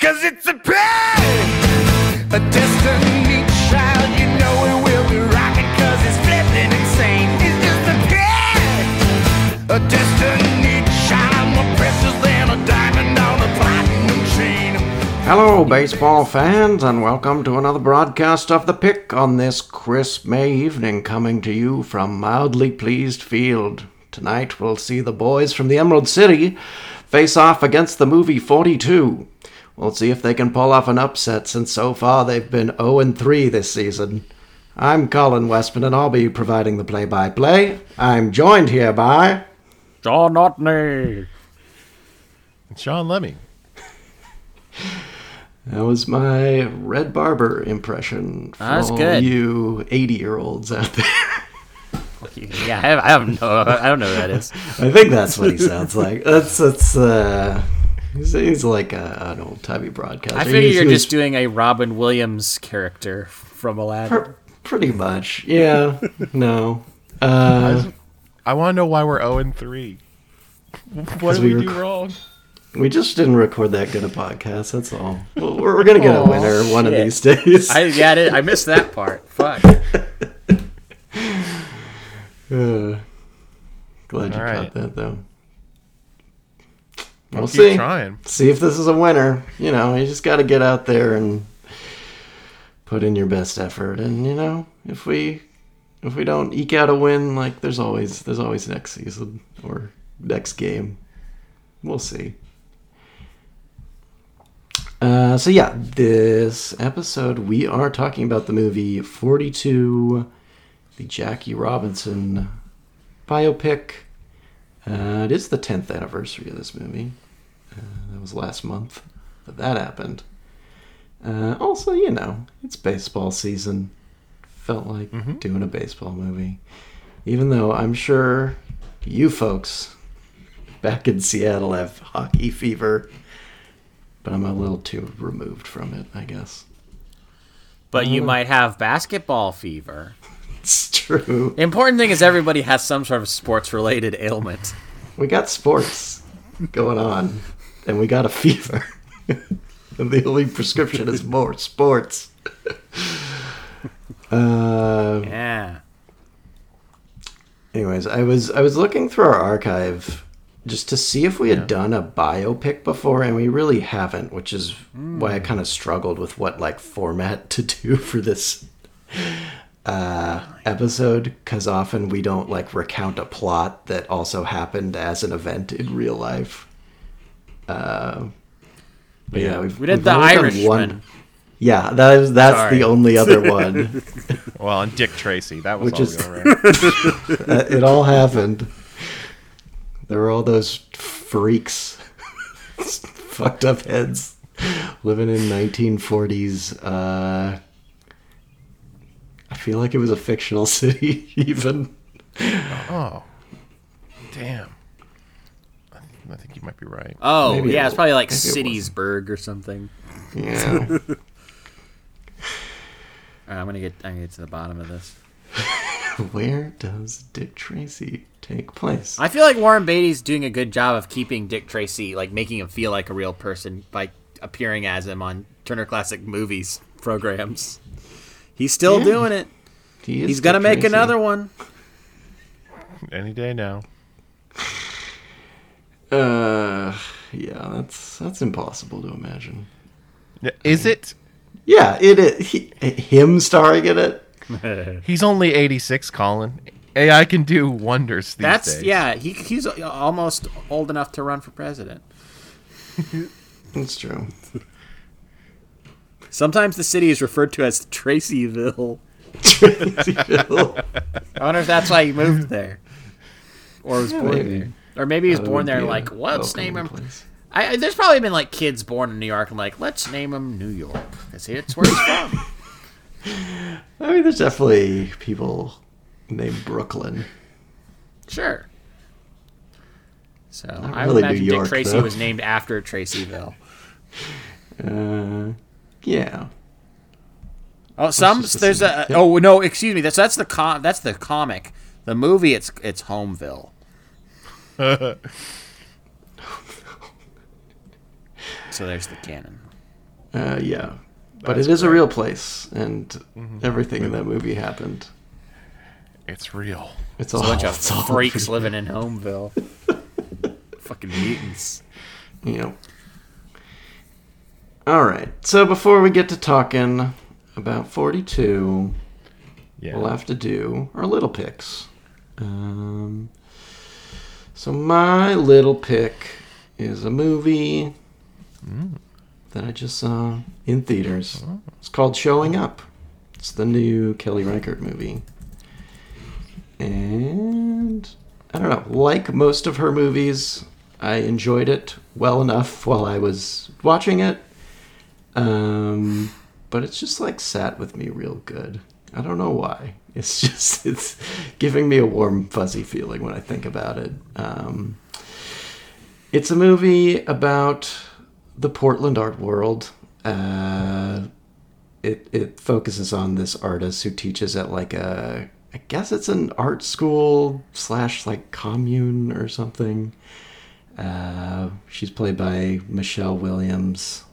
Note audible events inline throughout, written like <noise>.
Cause it's a pain, a destiny child. You know it will be rocking cause it's flipping insane. It's just a pain, a destiny child. More precious than a diamond on a platinum chain. Hello, baseball fans, and welcome to another broadcast of The Pick on this crisp May evening, coming to you from mildly pleased field. Tonight, we'll see the boys from the Emerald City face off against the movie 42. We'll see if they can pull off an upset since so far they've been 0 3 this season. I'm Colin Westman, and I'll be providing the play by play. I'm joined here by. John Otney. Sean Lemmy. That was my Red Barber impression for That's all good. you 80 year olds out there. <laughs> Yeah, I have, I have no, I don't know who that is. I think that's what he sounds like. That's that's uh, he's, he's like a, an old timey broadcaster. I figure He's- you're he just doing a Robin Williams character from Aladdin. pr- pretty much. Yeah, no. Uh, I want to know why we're 0 and 3. What did we we, do wrong? we just didn't record that good a podcast. That's all. Well, we're, we're gonna get a winner one of these days. I got it. I missed that part. Fuck. <laughs> Uh, glad you All caught that though. We'll Keep see. trying. see if this is a winner. You know, you just got to get out there and put in your best effort. And you know, if we if we don't eke out a win, like there's always there's always next season or next game. We'll see. Uh, so yeah, this episode we are talking about the movie 42, the Jackie Robinson biopic. Uh, it is the 10th anniversary of this movie. Uh, that was last month that that happened. Uh, also, you know, it's baseball season. Felt like doing a baseball movie. Even though I'm sure you folks back in Seattle have hockey fever, but I'm a little too removed from it, I guess. But you might have basketball fever. <laughs> It's true. Important thing is everybody has some sort of sports related ailment. We got sports going on, and we got a fever. and <laughs> the only prescription is more sports. uh, <laughs> Yeah. anyways, I was I was looking through our archive just to see if we had done a biopic before, and we really haven't, which is why I kind of struggled with what like format <laughs> to do for this uh, episode because often we don't like recount a plot that also happened as an event in real life. Uh, but yeah, we've, We did we've the only done Irishman. Yeah, that is that's Sorry. the only other <laughs> one. Well, and Dick Tracy. That was Which all is- going right. <laughs> Uh, it all happened. There were all those freaks, <laughs> fucked up heads, living in 1940s. Uh, I feel like it was a fictional city, even. Oh. Damn. I think, you might be right. Oh, Maybe yeah, it- it's probably like Citiesburg or something. Yeah. <laughs> <laughs> All right, I'm gonna get I'm gonna get to the bottom of this. <laughs> Where does Dick Tracy take place? I feel like Warren Beatty's doing a good job of keeping Dick Tracy, like making him feel like a real person by appearing as him on Turner Classic Movies programs. He's still Yeah. doing it. He is He's gonna make Tracy. another one. Any day now. Uh, yeah, that's that's impossible to imagine. Yeah, Is it? Yeah, it is. He, him starring in it. <laughs> He's only 86, Colin. AI can do wonders these That's days. yeah. He, he's almost old enough to run for president. <laughs> That's true. Sometimes the city is referred to as Tracyville. <laughs> I wonder if that's why he moved there, or was born maybe. there, or maybe he was That born there. a Like, let's name him. place. I, there's probably been like kids born in New York. and like, let's name him New York because it's where he's from. <laughs> I mean, there's definitely people named Brooklyn. Sure. So Not I really would imagine York, Dick Tracy though. was named after Tracyville. <laughs> Uh, yeah. Oh, some there's a yeah. oh no, excuse me. That's that's the com that's the comic. The movie it's it's Homeville. <laughs> so there's the canon. Uh, yeah, but That's it is a real place, and everything in that movie happened. It's real. It's It's all a bunch of it's all freaks real. <laughs> living in Homeville. Fucking mutants. You know. All right. So before we get to talking about 42, Yeah. we'll have to do our little picks. Um, so my little pick is a movie that I just saw in theaters. It's called Showing Up. It's the new Kelly Reichardt movie. And I don't know, like most of her movies, I enjoyed it well enough while I was watching it. Um, but it's just like sat with me real good. I don't know why. It's just <laughs> it's giving me a warm fuzzy feeling when I think about it. Um, it's a movie about the Portland art world. Uh, it it focuses on this artist who teaches at like a I guess it's an art school slash like commune or something. Uh, she's played by Michelle Williams,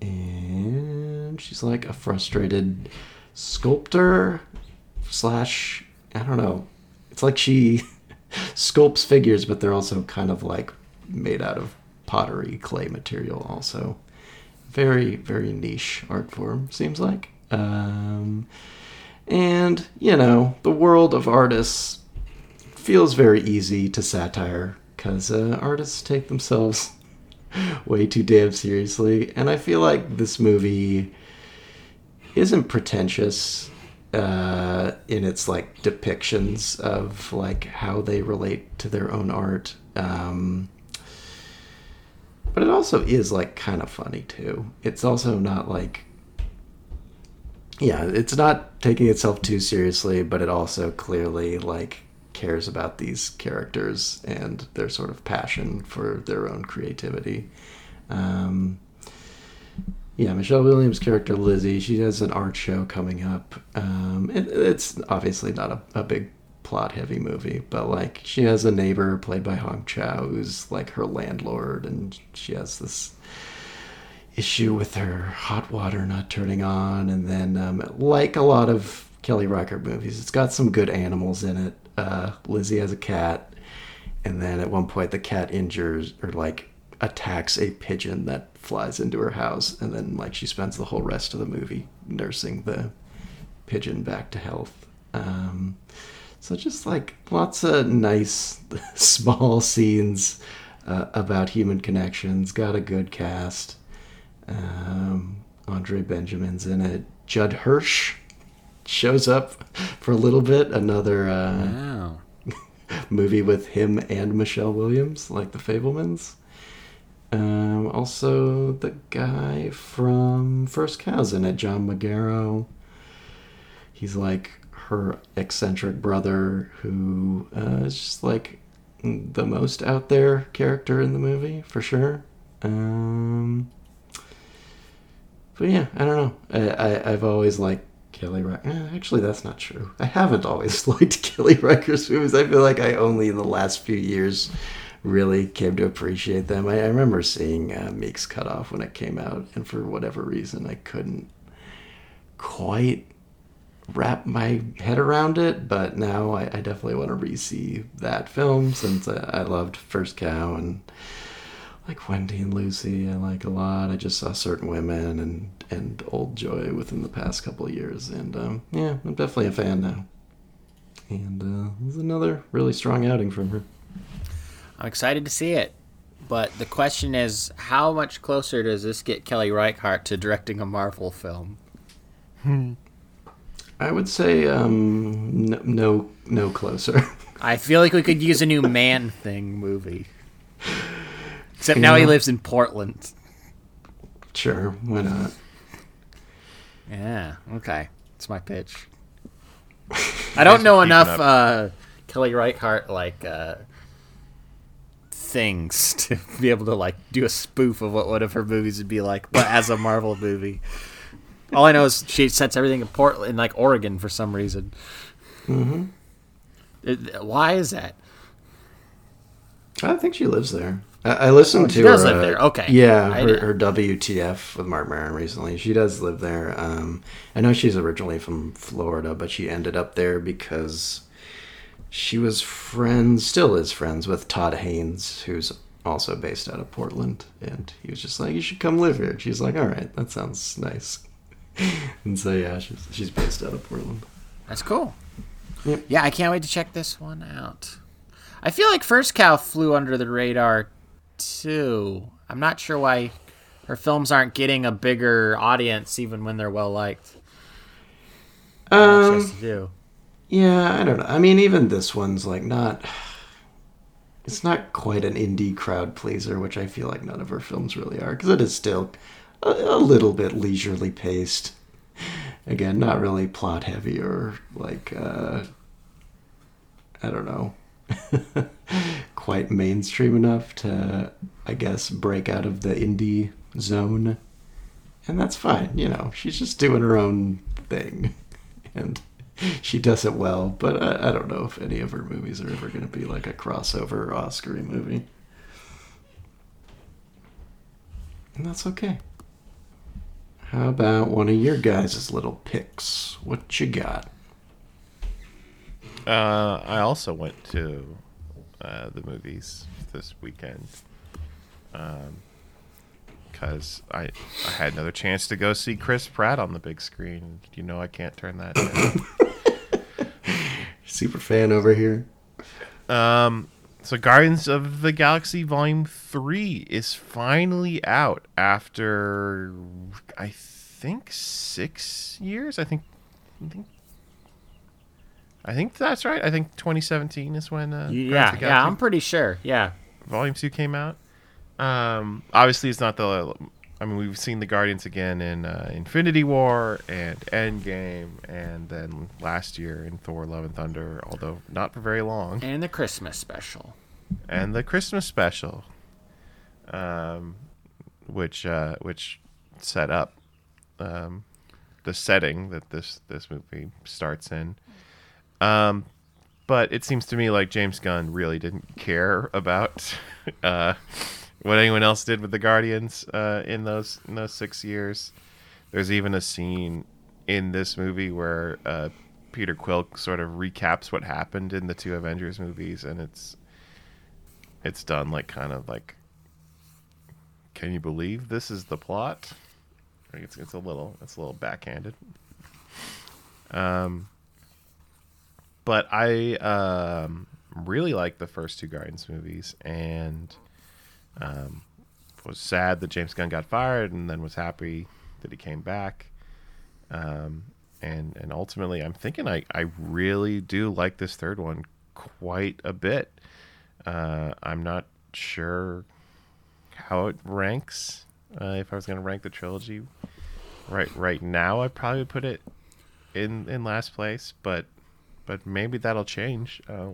and she's like a frustrated sculptor slash I don't know. It's like she <laughs> sculpts figures, but they're also kind of like made out of pottery clay material. Also, very very niche art form seems like. Um, and you know the world of artists feels very easy to satire because uh, artists take themselves <laughs> way too damn seriously, and I feel like this movie isn't pretentious uh, in its like depictions of like how they relate to their own art. Um, but it also is like kind of funny too. It's also not like yeah, it's not taking itself too seriously, but it also clearly like cares about these characters and their sort of passion for their own creativity. Um, yeah, Michelle Williams' character Lizzie, she has an art show coming up. Um, it, it's obviously not a, a big plot heavy movie, but like she has a neighbor played by Hong Chau who's like her landlord, and she has this issue with her hot water not turning on. And then, um, like a lot of Kelly Reichardt movies, it's got some good animals in it. Uh, Lizzie has a cat, and then at one point the cat injures or like attacks a pigeon that flies into her house, and then like she spends the whole rest of the movie nursing the pigeon back to health. Um, so just like lots of nice <laughs> small scenes uh, about human connections. Got a good cast. Um, Andre Benjamin's in it. Judd Hirsch shows up for a little bit. Another uh, Wow. <laughs> movie with him and Michelle Williams, like The Fabelmans. Um, also, the guy from First Cousin at John Magaro. He's like her eccentric brother who uh, is just like the most out there character in the movie, for sure. Um, but yeah, I don't know. I, I, I've always liked Kelly Reich. Eh, actually, that's not true. I haven't always <laughs> liked Kelly Reichardt's movies. I feel like I only in the last few years really came to appreciate them. I, I remember seeing uh, Meek's Cut Off when it came out, and for whatever reason, I couldn't quite wrap my head around it. But now I, I definitely want to re-see that film since I, I loved First Cow and like Wendy and Lucy. I like a lot. I just saw Certain Women and and Old Joy within the past couple of years, and um, yeah, I'm definitely a fan now. And uh, this is another really strong outing from her. I'm excited to see it. But the question is, how much closer does this get Kelly Reichardt to directing a Marvel film? I would say um, no, no, no closer. <laughs> I feel like we could use a new Man Thing movie. Except now he lives in Portland. sure, why not? Yeah, okay. it's my pitch. <laughs> I don't know enough uh, Kelly Reichardt like uh, things <laughs> to be able to like do a spoof of what one of her movies would be like, but as a Marvel movie. All I know is she sets everything in Portland, in like Oregon, for some reason. Mm-hmm. why is that? I think she lives there. I, I listened Oh, to her, live uh, there. Okay. Yeah, her, her WTF with Marc Maron recently. She does live there. Um, I know she's originally from Florida, but she ended up there because she was friends, still is friends with Todd Haynes, who's also based out of Portland. And he was just like, "You should come live here." And she's like, "All right, that sounds nice." <laughs> and so yeah, she's she's based out of Portland. That's cool. Yep. Yeah, I can't wait to check this one out. I feel like First Cow flew under the radar too. I'm not sure why her films aren't getting a bigger audience even when they're well liked. Um, Yeah, I don't know. I mean, even this one's like not. It's not quite an indie crowd pleaser, which I feel like none of her films really are, because it is still a, a little bit leisurely paced. Again, not really plot heavy or like uh, I don't know, <laughs> quite mainstream enough to, I guess, break out of the indie zone, and that's fine. You know, she's just doing her own thing, <laughs> and she does it well, but I, I don't know if any of her movies are ever going to be like a crossover Oscar movie. And that's okay. How about one of your guys' little picks? What you got? Uh, I also went to uh, the movies this weekend because I I had another chance to go see Chris Pratt on the big screen. You know I can't turn that down. <laughs> Super fan over here. Um, so Guardians of the Galaxy Volume Three is finally out after I think six years. I think, I think, I think that's right. I think 2017 is when. Uh, Guardians of Yeah, the yeah, I'm pretty sure. Yeah. Volume Two came out. Um, obviously, it's not the. I mean, we've seen the Guardians again in uh, Infinity War and Endgame, and then last year in Thor: Love and Thunder, although not for very long And the Christmas special. and the Christmas special, um, which uh, which set up um, the setting that this this movie starts in. Um, but it seems to me like James Gunn really didn't care about <laughs> uh, what anyone else did with the Guardians uh, in those in those six years. There's even a scene in this movie where uh, Peter Quill sort of recaps what happened in the two Avengers movies, and it's it's done like kind of like can you believe this is the plot it's, it's a little it's a little backhanded um but i um really like the first two guardians movies and um was sad that james gunn got fired and then was happy that he came back um and and ultimately i'm thinking i i really do like this third one quite a bit uh, I'm not sure how it ranks. Uh, if I was going to rank the trilogy, right right now, I'd probably put it in in last place. But but maybe that'll change uh,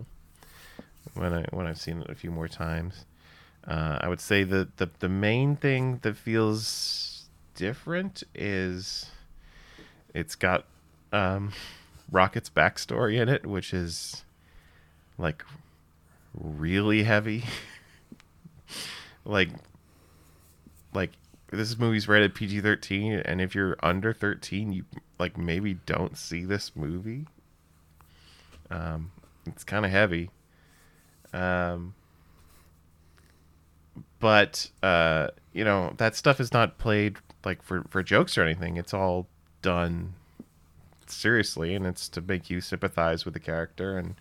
when I when I've seen it a few more times. Uh, I would say that the the main thing that feels different is it's got um, Rocket's backstory in it, which is like really heavy. <laughs> like like this movie's rated PG-13 and if you're under 13 you like maybe don't see this movie. Um it's kind of heavy. Um but uh you know that stuff is not played like for for jokes or anything. It's all done seriously and it's to make you sympathize with the character and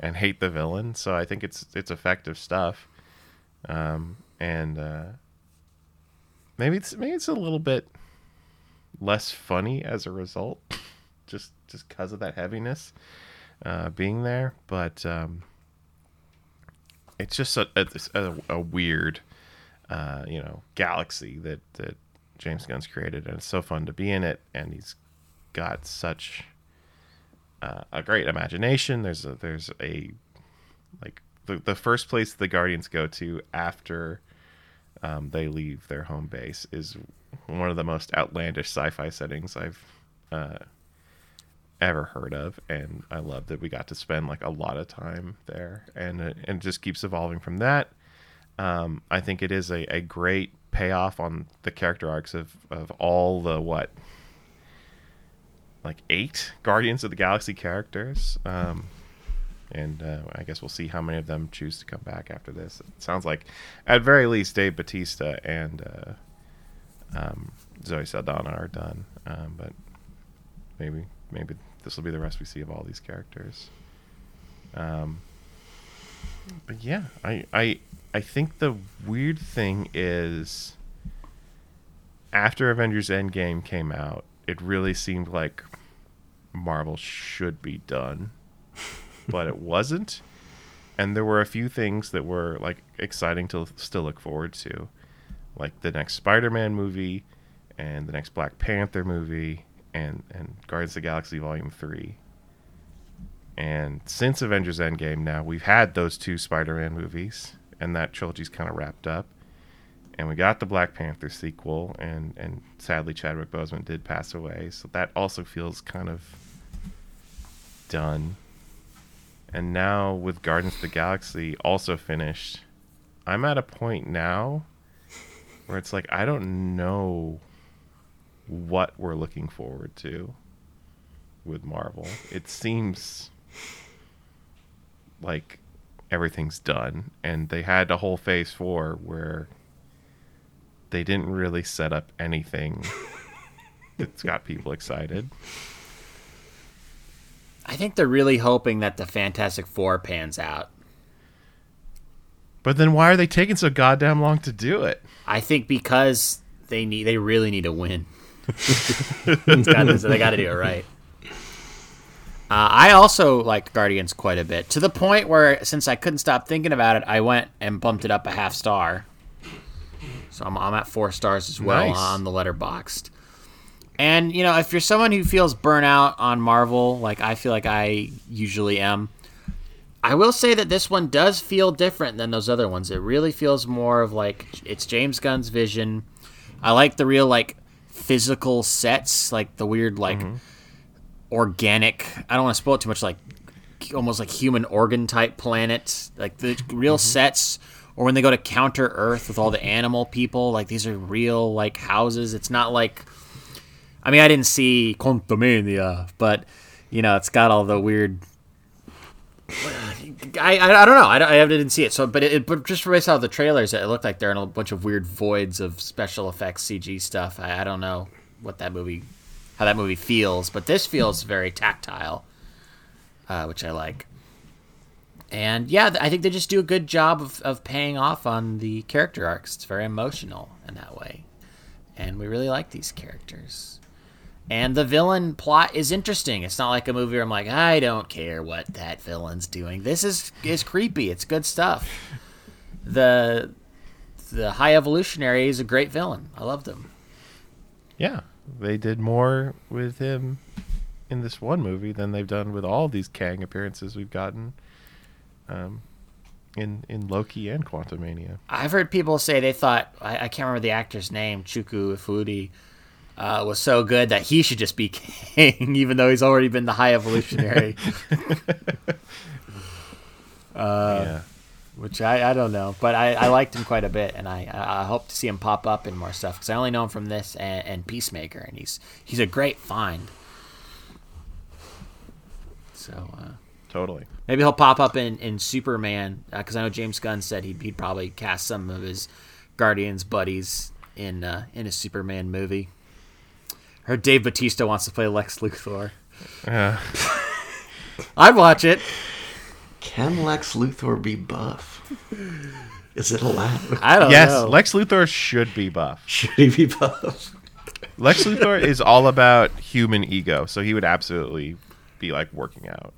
and hate the villain. So I think it's it's effective stuff. Um, and uh, maybe it's maybe it's a little bit less funny as a result, just just because of that heaviness uh, being there. But um, it's just a, a, a weird, uh, you know, galaxy that that James Gunn's created, and it's so fun to be in it. And he's got such uh, a great imagination. There's a there's a like the the first place the Guardians go to after um, they leave their home base is one of the most outlandish sci-fi settings I've uh, ever heard of, and I love that we got to spend like a lot of time there, and it, and it just keeps evolving from that. Um, I think it is a, a great payoff on the character arcs of, of all the what like eight Guardians of the Galaxy characters. Um, and uh, I guess we'll see how many of them choose to come back after this. It sounds like, at very least, Dave Batista and uh, um, Zoe Saldana are done. Um, but maybe maybe this will be the rest we see of all these characters. Um, but yeah, I I I think the weird thing is after Avengers Endgame came out, it really seemed like Marvel should be done, <laughs> but it wasn't. And there were a few things that were like exciting to still look forward to, like the next Spider-Man movie, and the next Black Panther movie, and and Guardians of the Galaxy Volume Three. And since Avengers Endgame, now we've had those two Spider-Man movies, and that trilogy's kind of wrapped up. And we got the Black Panther sequel, and and sadly Chadwick Boseman did pass away, so that also feels kind of done. And now with Guardians of the Galaxy also finished, I'm at a point now where it's like I don't know what we're looking forward to with Marvel. It seems like everything's done and they had a whole phase 4 where they didn't really set up anything <laughs> that's got people excited. I think they're really hoping that the Fantastic Four pans out. But then why are they taking so goddamn long to do it? I think because they need, they really need a win. <laughs> Gotta- so they got to do it right. Uh, I also liked Guardians quite a bit to the point where, since I couldn't stop thinking about it, I went and bumped it up a half star. So I'm, I'm at four stars as well Nice. on the Letterboxd. And you know, if you're someone who feels burnout on Marvel, like I feel like I usually am, I will say that this one does feel different than those other ones. It really feels more of like it's James Gunn's vision. I like the real like physical sets, like the weird like organic. I don't want to spoil it too much, like almost like human organ type planet, like the real mm-hmm. sets. Or when they go to Counter Earth with all the animal people, like these are real like houses. It's not like I mean, I didn't see Quantumania, but you know, it's got all the weird. I, I, I don't know. I, I didn't see it. So, but it, but just based off the trailers, it looked like they're in a bunch of weird voids of special effects CG stuff. I, I don't know what that movie, how that movie feels, but this feels very tactile, uh, which I like. And yeah, I think they just do a good job of, of paying off on the character arcs. It's very emotional in that way, and we really like these characters. And the villain plot is interesting. It's not like a movie where I'm like, I don't care what that villain's doing. This is is creepy. It's good stuff. The the High Evolutionary is a great villain. I love them. Yeah, they did more with him in this one movie than they've done with all these Kang appearances we've gotten um, in in Loki and Quantumania. I've heard people say they thought I, I can't remember the actor's name, Chukwudi Iwuji, uh, was so good that he should just be <laughs> Kang, even though he's already been the High Evolutionary. <laughs> yeah, which I, I don't know, but I, I liked him quite a bit, and I, I hope to see him pop up in more stuff because I only know him from this and, and Peacemaker, and he's he's a great find. So uh, totally. maybe he'll pop up in in Superman because I know James Gunn said he'd, he'd probably cast some of his Guardians buddies in uh, in a Superman movie. Heard Dave Batista wants to play Lex Luthor. Uh, <laughs> I'd watch it. Can Lex Luthor be buff? <laughs> Is it allowed? I don't yes, know. Yes, Lex Luthor should be buff. Should he be buff? Lex Luthor is all about human ego, so he would absolutely be like working out.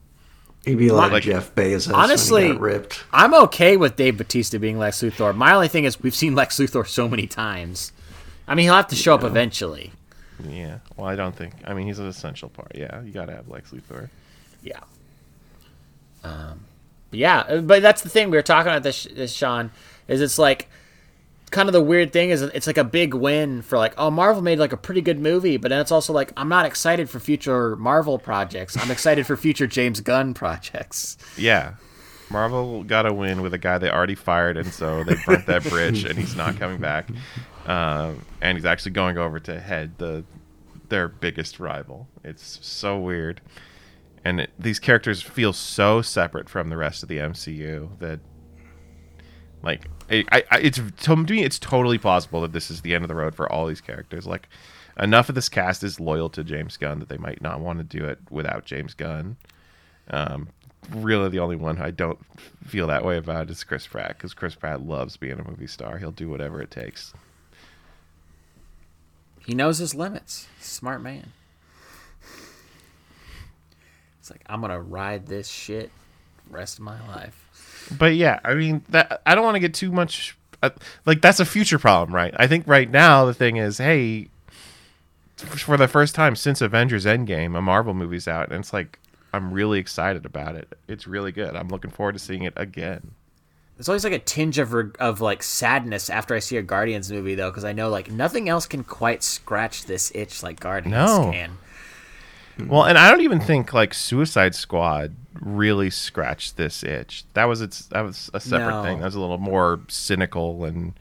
He'd be like, Like- Jeff Bezos Honestly- when he got ripped. I'm okay with Dave Batista being Lex Luthor. My only thing is we've seen Lex Luthor so many times. I mean, he'll have to show up eventually. Yeah. Well, I don't think. I mean, he's an essential part. Yeah, you got to have Lex Luthor. Yeah. Um, but yeah, uh, but that's the thing we were talking about this, this Sean, is it's like kind of the weird thing is it's like a big win for like oh Marvel made like a pretty good movie, but then it's also like I'm not excited for future Marvel projects. I'm excited for future James Gunn projects. Yeah. Marvel got a win with a guy they already fired, and so they burnt that bridge, and he's not coming back. Um, and he's actually going over to head the their biggest rival. It's so weird, and it, these characters feel so separate from the rest of the MCU that, like, I, I, it's to me, it's totally possible that this is the end of the road for all these characters. Like, enough of this cast is loyal to James Gunn that they might not want to do it without James Gunn. Um, really, the only one I don't feel that way about is Chris Pratt because Chris Pratt loves being a movie star. He'll do whatever it takes. He knows his limits. Smart man. It's like I'm gonna ride this shit rest of my life. But yeah, I mean that I don't want to get too much uh, like that's a future problem, right? I think right now the thing is, hey, for the first time since Avengers Endgame, a Marvel movie's out, and it's like I'm really excited about it. It's really good. I'm looking forward to seeing it again. There's always like a tinge of of like sadness after I see a Guardians movie though, because I know like nothing else can quite scratch this itch like Guardians No. can. Well, and I don't even think like Suicide Squad really scratched this itch. That was its that was a separate No. thing. That was a little more cynical and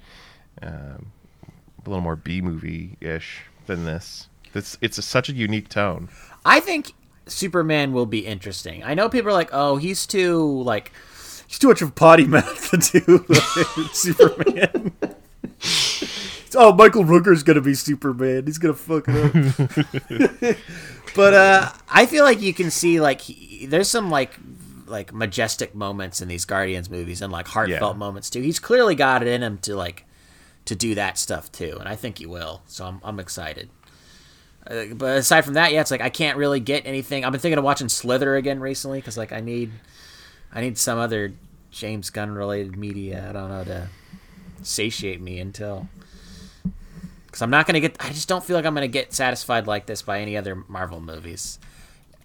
um, a little more B movie ish than this. It's it's a, such a unique tone. I think Superman will be interesting. I know people are like, "Oh, he's too like he's too much of a potty mouth <laughs> to do <laughs> Superman." <laughs> oh, Michael Rooker's gonna be Superman. He's gonna fuck it up. <laughs> but uh, I feel like you can see like he, there's some like like majestic moments in these Guardians movies and like heartfelt Yeah. moments too. He's clearly got it in him to like to do that stuff too, and I think he will. So I'm I'm excited. Uh, but aside from that, yeah, it's like I can't really get anything. I've been thinking of watching Slither again recently because like I need, I need some other James Gunn related media. I don't know to satiate me until because I'm not gonna get. I just don't feel like I'm gonna get satisfied like this by any other Marvel movies.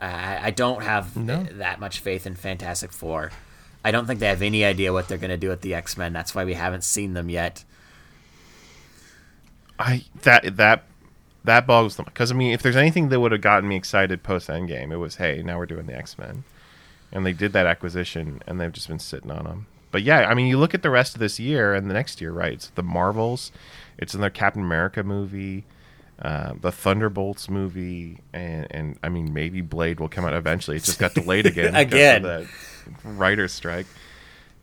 I, I don't have No. that much faith in Fantastic Four. I don't think they have any idea what they're gonna do with the X Men. That's why we haven't seen them yet. I that that that boggles the because I mean, if there's anything that would have gotten me excited post Endgame, it was hey, now we're doing the X Men, and they did that acquisition, and they've just been sitting on them. But yeah, I mean, you look at the rest of this year and the next year, right? It's the Marvels, it's in their Captain America movie, uh, the Thunderbolts movie, and and I mean, maybe Blade will come out eventually. It just got delayed <laughs> again because of Again. that writer's strike.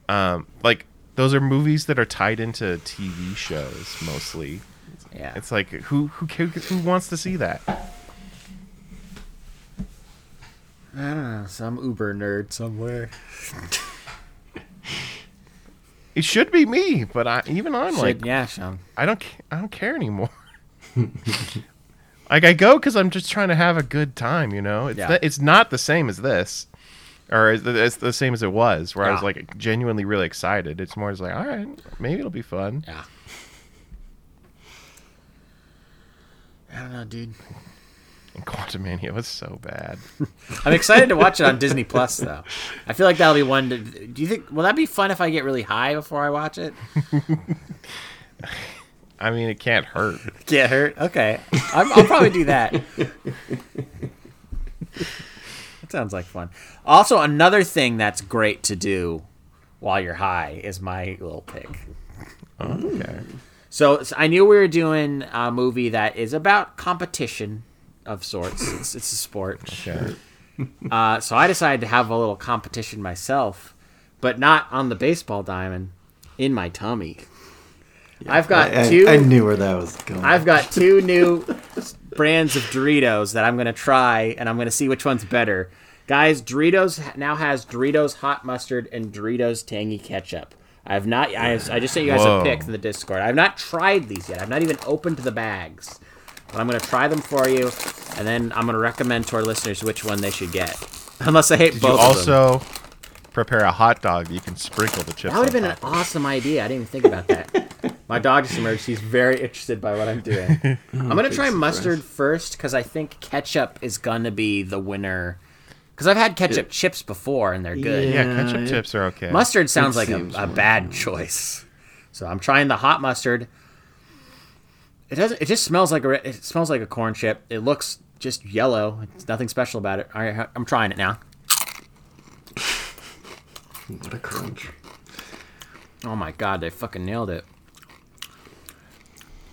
Um, like those are movies that are tied into TV shows mostly. Yeah, It's like who who ca- who wants to see that? I don't know, some Uber nerd somewhere. <laughs> It should be me, but I even I'm Should- like yeah, Sean. I don't I don't care anymore. <laughs> like I go because I'm just trying to have a good time, you know. It's Yeah. it's not the same as this, or it's the, same as it was, where I was like genuinely really excited. It's more just like all right, maybe it'll be fun. Yeah. I don't know, dude. Quantumania was so bad. <laughs> I'm excited to watch it on Disney Plus, though. I feel like that'll be one. To, do you think? Will that be fun if I get really high before I watch it? <laughs> I mean, it can't hurt. Get hurt? Okay, I'm, I'll probably do that. That sounds like fun. Also, another thing that's great to do while you're high is my little pick. Okay. So, so I knew we were doing a movie that is about competition of sorts. It's, it's a sport. Okay. <laughs> Uh, so I decided to have a little competition myself, but not on the baseball diamond, in my tummy. I've got I, I- two. I knew where that was going. I've got <laughs> two new brands of Doritos that I'm gonna try, and I'm gonna see which one's better. Guys, Doritos now has Doritos hot mustard and Doritos tangy ketchup. I have not. I, have, I just sent you guys Whoa. a pic in the Discord. I have not tried these yet. I've not even opened the bags. But I'm gonna try them for you, and then I'm gonna recommend to our listeners which one they should get. <laughs> Unless I hate Did both you of them. also prepare a hot dog? You can sprinkle the chips. That would have on been an awesome idea. I didn't even think about that. <laughs> My dog just emerged. He's very interested by what I'm doing. <laughs> I'm gonna try surprise. mustard first because I think ketchup is gonna be the winner. Because I've had ketchup chips before and they're good. Yeah, Yeah, ketchup it- chips are okay. Mustard sounds like a, a bad choice. So I'm trying the hot mustard. It doesn't. It just smells like a. It smells like a corn chip. It looks just yellow. It's nothing special about it. All right, I'm trying it now. What a crunch. Oh my god, they fucking nailed it.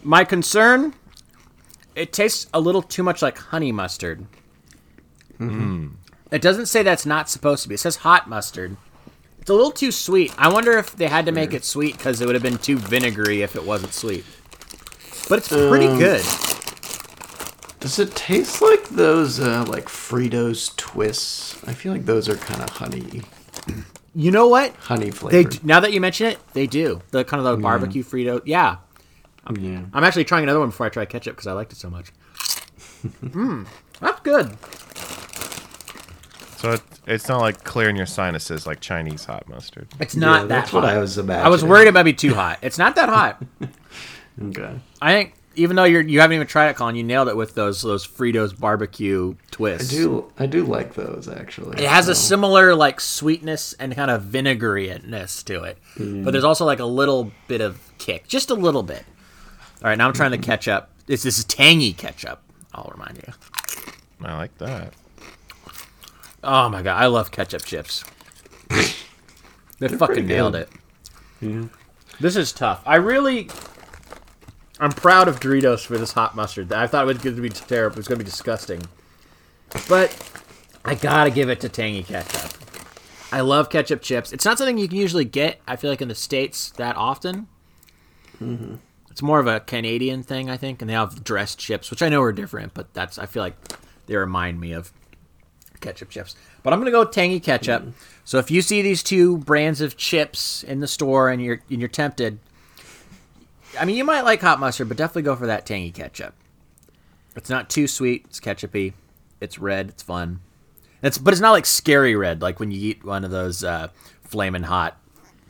My concern it tastes a little too much like honey mustard. Hmm. It doesn't say that's not supposed to be. It says hot mustard. It's a little too sweet. I wonder if they had to make it sweet because it would have been too vinegary if it wasn't sweet. But it's pretty Um, good. Does it taste like those uh, like Fritos twists? I feel like those are kind of honey, You know what? honey They flavored. d- now that you mention it, they do the kind of the barbecue Frito. Yeah, I'm, yeah. I'm actually trying another one before I try ketchup because I liked it so much. Mmm, <laughs> that's good. So it, it's not like clearing your sinuses like Chinese hot mustard. It's not Yeah, that that's hot. what I was about. I was worried it might be too hot. It's not that hot. <laughs> Okay. I think even though you're you haven't even tried it, Colin, you nailed it with those those Fritos barbecue I do. I do like those actually. It has a similar like sweetness and kind of vinegaryness to it, but there's also like a little bit of kick, just a little bit. All right, now I'm trying to catch up. This, this is tangy ketchup. I'll remind you. I like that. Oh my god, I love ketchup chips. <coughs> they fucking nailed it. Yeah. This is tough. I really, I'm proud of Doritos for this hot mustard. I thought it was going to be terrible. It was going to be disgusting, but I gotta give it to tangy ketchup. I love ketchup chips. It's not something you can usually get. I feel like in the states that often. Mm-hmm. It's more of a Canadian thing, I think, and they have dressed chips, which I know are different, but that's I feel like they remind me of ketchup chips. But I'm gonna go with tangy ketchup. Mm-hmm. So if you see these two brands of chips in the store and you're and you're tempted, I mean you might like hot mustard, but definitely go for that tangy ketchup. It's not too sweet. It's ketchupy. It's red. It's fun. It's but it's not like scary red, like when you eat one of those uh, flaming hot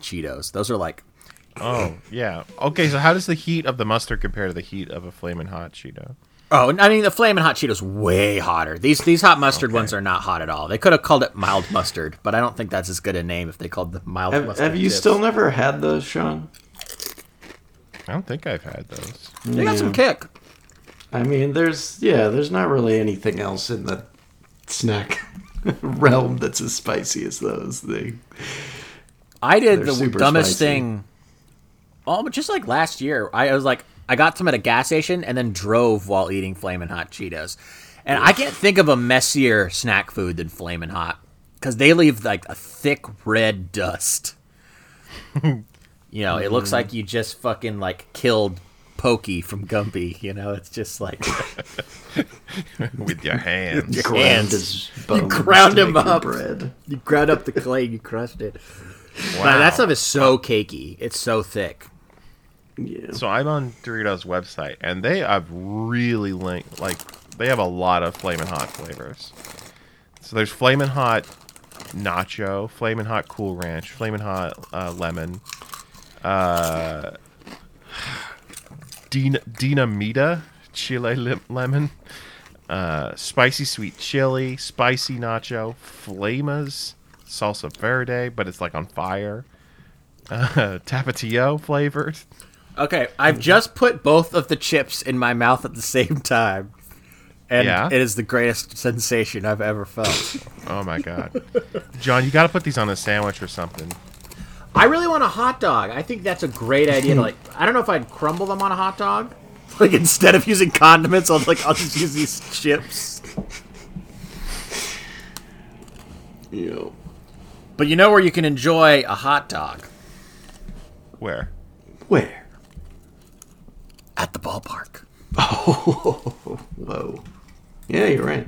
Cheetos. Those are like Oh yeah. Okay, so how does the heat of the mustard compare to the heat of a flaming hot Cheeto? Oh, I mean the flaming hot Cheetos way hotter. These these hot mustard Okay. ones are not hot at all. They could have called it mild mustard, but I don't think that's as good a name if they called the mild Have, mustard. have you chips. still never had those, Sean? I don't think I've had those. They got some kick. I mean, there's yeah, there's not really anything else in the snack <laughs> realm that's as spicy as those. They I did They're the dumbest spicy. thing. Oh, but just like last year, I was like, I got some at a gas station and then drove while eating flaming hot Cheetos, and I can't think of a messier snack food than flaming hot because they leave like a thick red dust. <laughs> you know, it looks like you just fucking like killed Pokey from Gumby. You know, it's just like <laughs> With your hands. Your ground hands. his bones ground him up. Bread. you ground up the clay, you crushed it. wow. But that stuff is so cakey. It's so thick. Yeah. So I'm on Doritos website, and they have really linked like they have a lot of flaming hot flavors. So there's flaming hot nacho, flaming hot cool ranch, flaming hot uh, lemon, uh, Dina, dinamita chile lim- lemon, uh, spicy sweet chili, spicy nacho, flamas, salsa verde, but it's like on fire, uh, <laughs> tapatio flavored. Okay, I've just put both of the chips in my mouth at the same time. And Yeah? it is the greatest sensation I've ever felt. Oh my god, John, you got to put these on a sandwich or something. I really want a hot dog. I think that's a great idea to like I don't know if I'd crumble them on a hot dog. <laughs> Like instead of using condiments, I'll like I'll just use these chips. You. But you know where you can enjoy a hot dog? Where? Where? At the ballpark. Oh, <laughs> whoa. Yeah, you're right.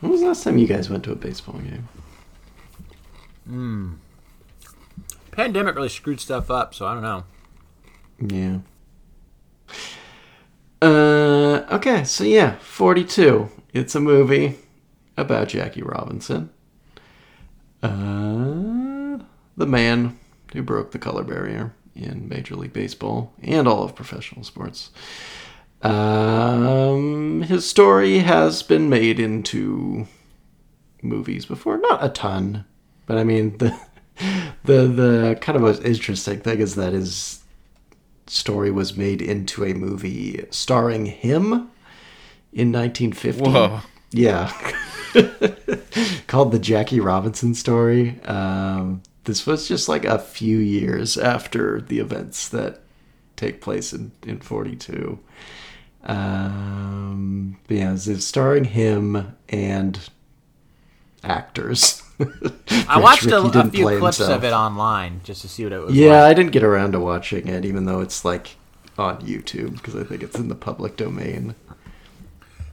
When was the last time you guys went to a baseball game? Pandemic really screwed stuff up, so I don't know. Yeah. Uh, okay, so yeah, 42. It's a movie about Jackie Robinson. Uh, the man who broke the color barrier in Major League Baseball and all of professional sports. Um, his story has been made into movies before, not a ton, but I mean the <laughs> the the kind of most interesting thing is that his story was made into a movie starring him in 1950. Whoa. Yeah. <laughs> Called the Jackie Robinson story. Um, this was just like a few years after the events that take place in, in 42. Um, yeah, it's starring him and actors. I watched a, a few clips himself. of it online just to see what it was Yeah, like. I didn't get around to watching it, even though it's like on YouTube because I think it's in the public domain.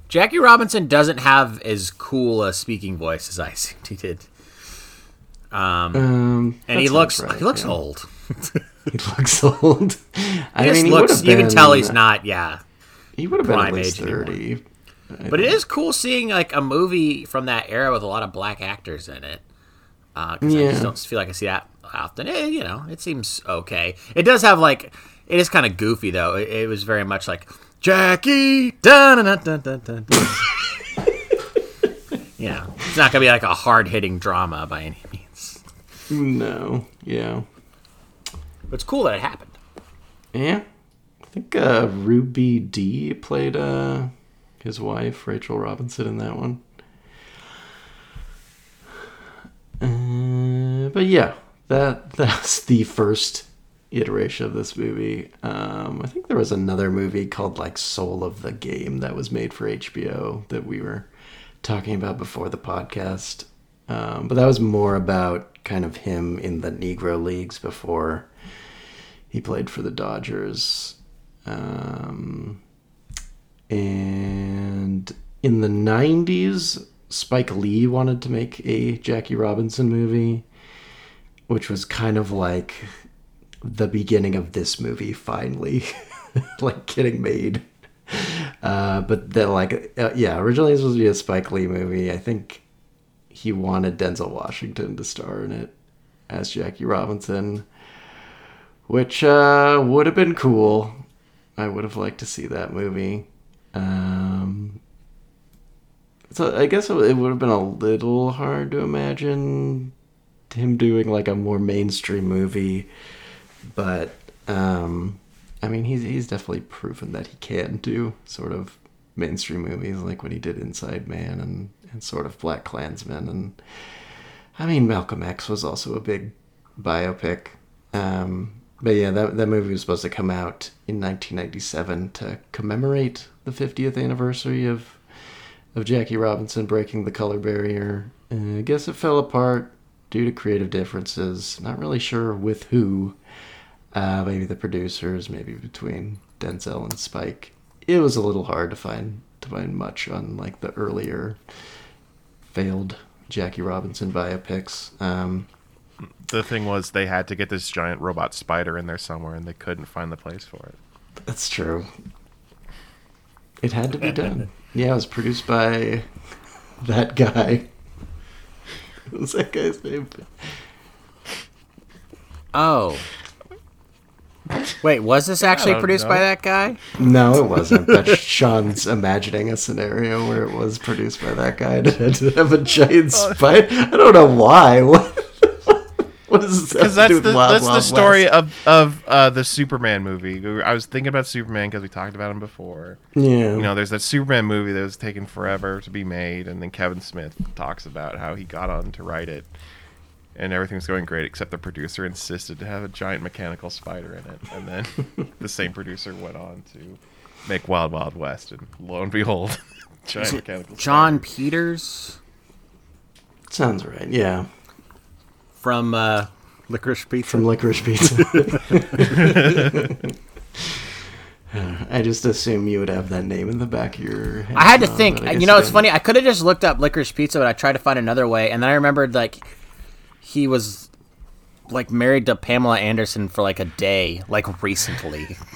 Jackie Robinson doesn't have as cool a speaking voice as I <laughs> assumed he did. Um, Um, and he looks right, he looks yeah. old. <laughs> He looks old. I He he looks. You can tell he's not. Yeah, He would have been at least age anymore. But it is cool seeing like a movie from that era with a lot of black actors in it. Because I Yeah. just don't feel like I see that often. Eh, you know, it seems okay. It does have like it is kind of goofy though. It, it was very much like Jackie. Dun, dun, dun, dun, dun, dun. you know, it's not gonna be like a hard hitting drama by any means. No, yeah, But it's cool that it happened. yeah. I think uh, Ruby Dee played uh, his wife Rachel Robinson in that one. Uh, but yeah, that <laughs> that's the first iteration of this movie. Um, I think there was another movie called like Soul of the Game that was made for HBO that we were talking about before the podcast. Um, but that was more about kind of him in the Negro leagues before he played for the Dodgers. Um, and in the 90s, Spike Lee wanted to make a Jackie Robinson movie, which was kind of like the beginning of this movie finally, <laughs> like getting made. Uh, but then, like, uh, yeah, originally this was supposed to be a Spike Lee movie. I think he wanted Denzel Washington to star in it as Jackie Robinson, which uh, would have been cool. I would have liked to see that movie. Um, so I guess it would have been a little hard to imagine him doing like a more mainstream movie, but um, I mean he's he's definitely proven that he can do sort of mainstream movies like when he did Inside Man and and sort of Black Klansman and I mean Malcolm X was also a big biopic. Um, but yeah, that that movie was supposed to come out in 1997 to commemorate the 50th anniversary of of Jackie Robinson breaking the color barrier. Uh, I guess it fell apart due to creative differences. Not really sure with who. Uh, maybe the producers, maybe between Denzel and Spike. It was a little hard to find to find much on like the earlier failed Jackie Robinson biopics. Um, The thing was, they had to get this giant robot spider in there somewhere, and they couldn't find the place for it. That's true. It had to be done. Yeah, it was produced by that guy. <laughs> What was that guy's name? Oh. Wait, was this actually don't produced by that guy? No, it <laughs> wasn't. But Sean's imagining a scenario where it was produced by that guy and it had to have a giant oh. spider. I don't know why. <laughs> What, <laughs> what does this have Because to that's do with the Wild that's the Wild story West? of of uh, the Superman movie. I was thinking about Superman because we talked about him before. Yeah. You know, there's that Superman movie that was taking forever to be made, and then Kevin Smith talks about how he got on to write it, and everything was going great, except the producer insisted to have a giant mechanical spider in it, and then <laughs> the same producer went on to make Wild Wild West, and lo and behold, <laughs> giant mechanical John spider. Peters Sounds right. Yeah. From uh, Licorice Pizza. From Licorice Pizza. <laughs> <laughs> I just assume you would have that name in the back of your head. I had to Sean, think. but I guess You know, it's don't. funny. I could have just looked up Licorice Pizza, but I tried to find another way, and then I remembered like he was like married to Pamela Anderson for like a day, like recently. <laughs>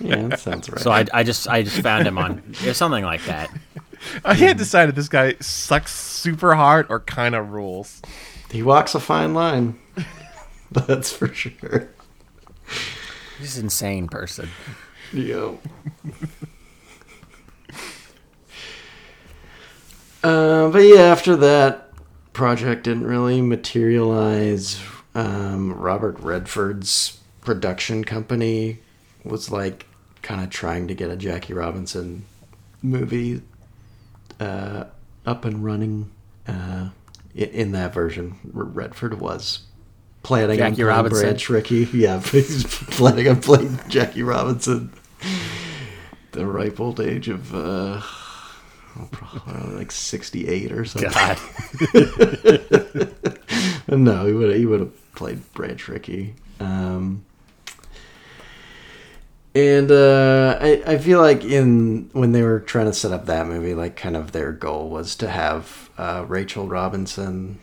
Yeah, that sounds right. So I, I just I just found him on it was something like that. I had decided if this guy sucks super hard or kind of rules. He walks a fine line. <laughs> That's for sure. He's an insane person. Yo. <laughs> uh, but yeah, after that project didn't really materialize. Um, Robert Redford's production company was like kind of trying to get a Jackie Robinson movie uh, up and running uh, in that version. Redford was planning on Jackie playing Robinson. Branch Rickey. Yeah, <laughs> he's planning on playing Jackie Robinson. The ripe old age of uh, oh, probably like sixty-eight or something. God. <laughs> No, he would he would have played Branch Rickey. Um, and uh, I I feel like in when they were trying to set up that movie, like kind of their goal was to have uh, Rachel Robinson,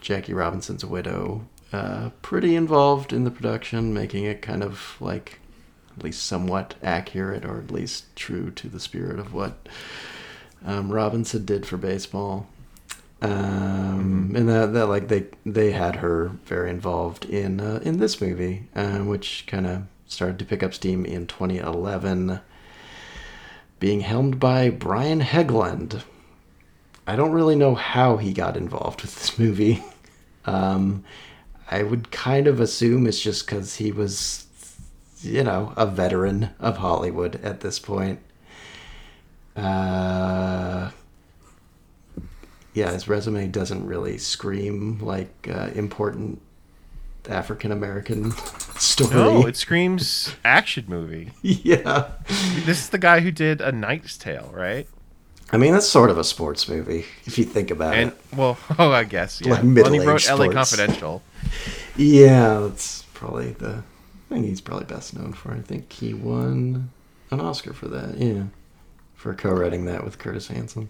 Jackie Robinson's widow, uh, pretty involved in the production, making it kind of like at least somewhat accurate or at least true to the spirit of what um, Robinson did for baseball um, and that, that like they they had her very involved in uh, in this movie, um, which kind of started to pick up steam in 2011, being helmed by Brian Helgeland. I don't really know how he got involved with this movie. <laughs> Um, I would kind of assume it's just because he was, you know, a veteran of Hollywood at this point. Uh, yeah, his resume doesn't really scream like uh, important African American <laughs> story. No, it screams action movie. <laughs> yeah, This is the guy who did A Knight's Tale, right? I mean that's sort of a sports movie if you think about And it. well, <laughs> oh, I guess yeah. Like well, and he middle-aged wrote L.A. Confidential. Yeah, that's probably the thing he's probably best known for. I think he won an Oscar for that. Yeah, for co-writing that with Curtis Hanson.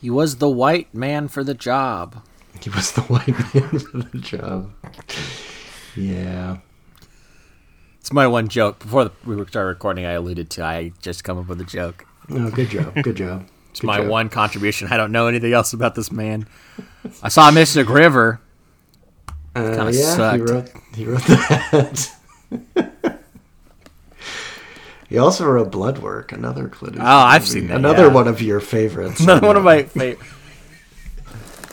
He was the white man for the job. He was the <laughs> white man for the job. Yeah. It's my one joke. Before we started recording, I alluded to I just come up with a joke. No, good job. Good job. It's my one contribution. I don't know anything else about this man. I saw Mystic River. Uh, kinda yeah, he sucked. wrote he wrote <laughs> that. he also wrote Bloodwork, another Clint. Eastwood Oh, I've movie. seen that, Another yeah. one of your favorites. Another one of my <laughs> favorite.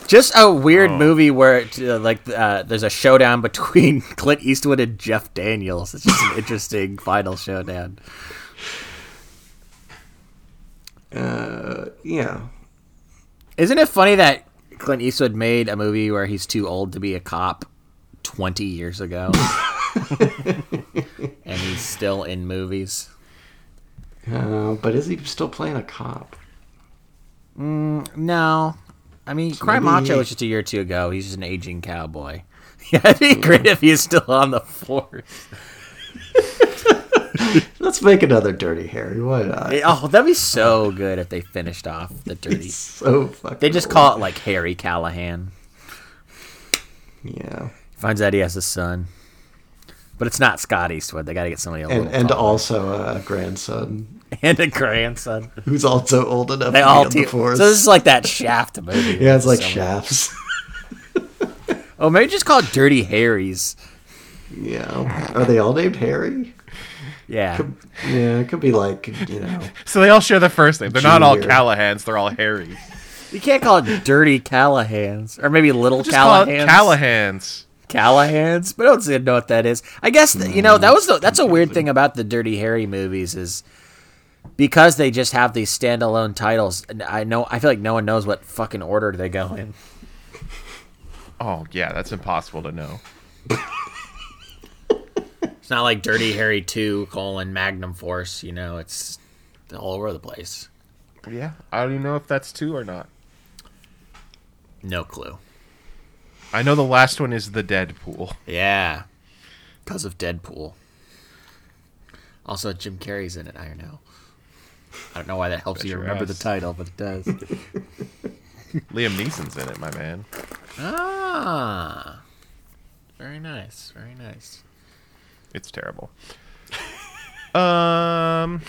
Just a weird Oh. movie where it, uh, like uh, there's a showdown <laughs> between Clint Eastwood and Jeff Daniels. It's just an interesting final showdown. Uh, yeah. Isn't it funny that Clint Eastwood made a movie where he's too old to be a cop 20 years ago? <laughs> and he's still in movies. Uh, but is he still playing a cop? No. I mean, Cry maybe- Macho was just a year or two ago. He's just an aging cowboy. <laughs> Yeah, it'd be great if he's still on the force. <laughs> Let's make another Dirty Harry. Why not? Eh, oh, that'd be so good if they finished off the dirty. So fucking. They just call it like Harry Callahan. Yeah, Finds out he has a son. But it's not Scott Eastwood. They got to get somebody a and little and also a grandson <laughs> and a grandson. who's also old enough They to all be on team. the force. So this is like that Shaft movie. <laughs> yeah, it's like Shafts. Oh, maybe just call it Dirty Harry's. <laughs> yeah, are they all named Harry? Yeah. Yeah, it could be like you know. <laughs> So they all share the first name. They're not all Callahans. They're all Harry. You can't call it Dirty Callahans. Or maybe Little Just call it Callahans. Callahans. Callahans, but I don't seem to know what that is. I guess that, you know mm. that was the, that's a weird thing about the Dirty Harry movies is because they just have these standalone titles. I know I feel like no one knows what fucking order they go in. Oh yeah, that's impossible to know. <laughs> It's not like Dirty Harry Two colon Magnum Force. You know, it's all over the place. Yeah, I don't even know if that's two or not. No clue. I know the last one is the Dead Pool. Yeah, because of Deadpool. Also, Jim Carrey's in it. I don't know. I don't know why that helps Bet you remember the title, but it does. <laughs> Liam Neeson's in it, my man. ah, very nice, very nice. It's terrible. <laughs> um,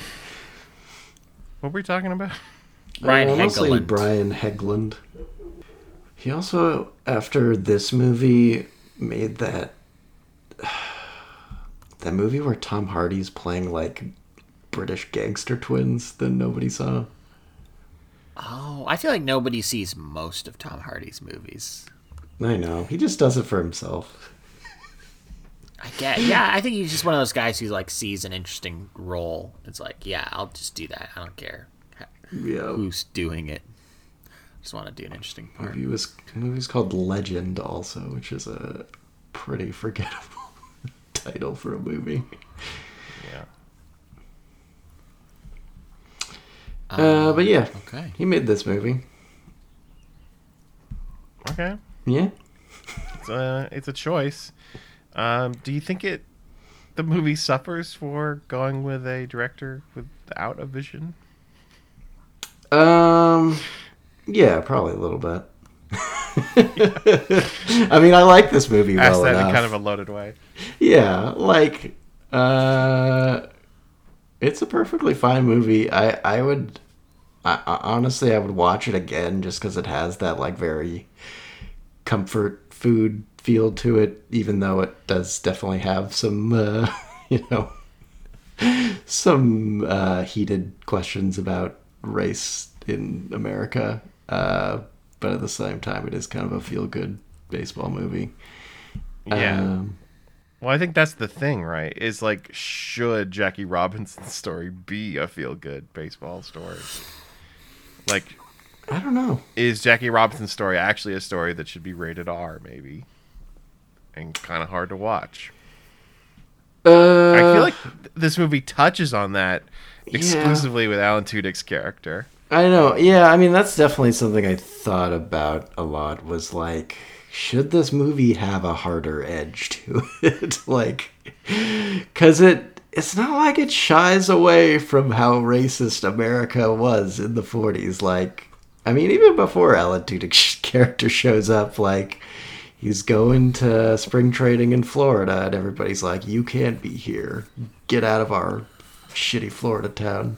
what were we talking about? Ryan Uh, mostly Brian Helgeland. He also, after this movie, made that <sighs> that movie where Tom Hardy's playing like British gangster twins that nobody saw. Oh, I feel like nobody sees most of Tom Hardy's movies. I know he just does it for himself. I get, yeah. I think he's just one of those guys who like sees an interesting role. It's like, yeah, I'll just do that. I don't care. Yeah. who's doing it. Just want to do an interesting part. Movie was movie's called Legend also, which is a pretty forgettable <laughs> title for a movie. Yeah. Uh, but yeah, Okay. he made this movie. Okay. Yeah. It's a it's a choice. Um, do you think it the movie suffers for going with a director without a vision? Um, yeah, probably a little bit. <laughs> I mean, I like this movie Ask well that enough. in kind of a loaded way. yeah, like, uh, it's a perfectly fine movie. I I would, I, I, honestly, I would watch it again just because it has that like very comfort food feel to it, even though it does definitely have some, uh, <laughs> you know, some uh, heated questions about race in America. Uh, but at the same time, it is kind of a feel good baseball movie. Yeah. Um, Well, I think that's the thing, right? Is like, should Jackie Robinson's <laughs> story be a feel good baseball story? Like, I don't know. is Jackie Robinson's story actually a story that should be rated R, maybe? And kind of hard to watch. Uh, I feel like th- this movie touches on that exclusively with Alan Tudyk's character. I know. Yeah, I mean that's definitely something I thought about a lot. Was like, should this movie have a harder edge to it? <laughs> like, because it it's not like it shies away from how racist America was in the '40s. Like, I mean, even before Alan Tudyk's <laughs> character shows up, like. He's going to spring training in Florida, and everybody's like, "You can't be here. Get out of our shitty Florida town."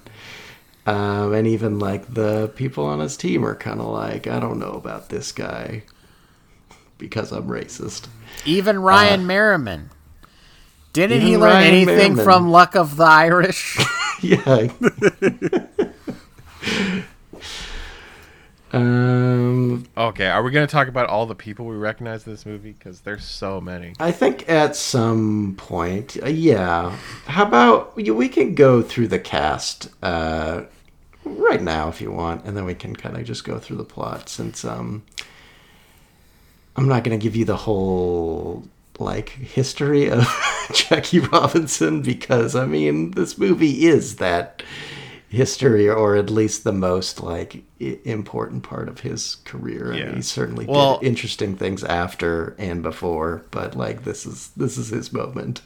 Um, and even like the people on his team are kind of like, I don't know about this guy because I'm racist. Even Ryan Merriman. Didn't he learn Ryan anything Merriman. from Luck of the Irish? <laughs> yeah. <laughs> um, Okay, are we going to talk about all the people we recognize in this movie? Because there's so many. I think at some point, uh, yeah. How about we we can go through the cast uh, right now if you want, and then we can kind of just go through the plot since um, I'm not going to give you the whole like history of <laughs> Jackie Robinson because I mean this movie is that history or at least the most like I- important part of his career. I mean, he certainly Well- did interesting things after and before, but like this is this is his moment.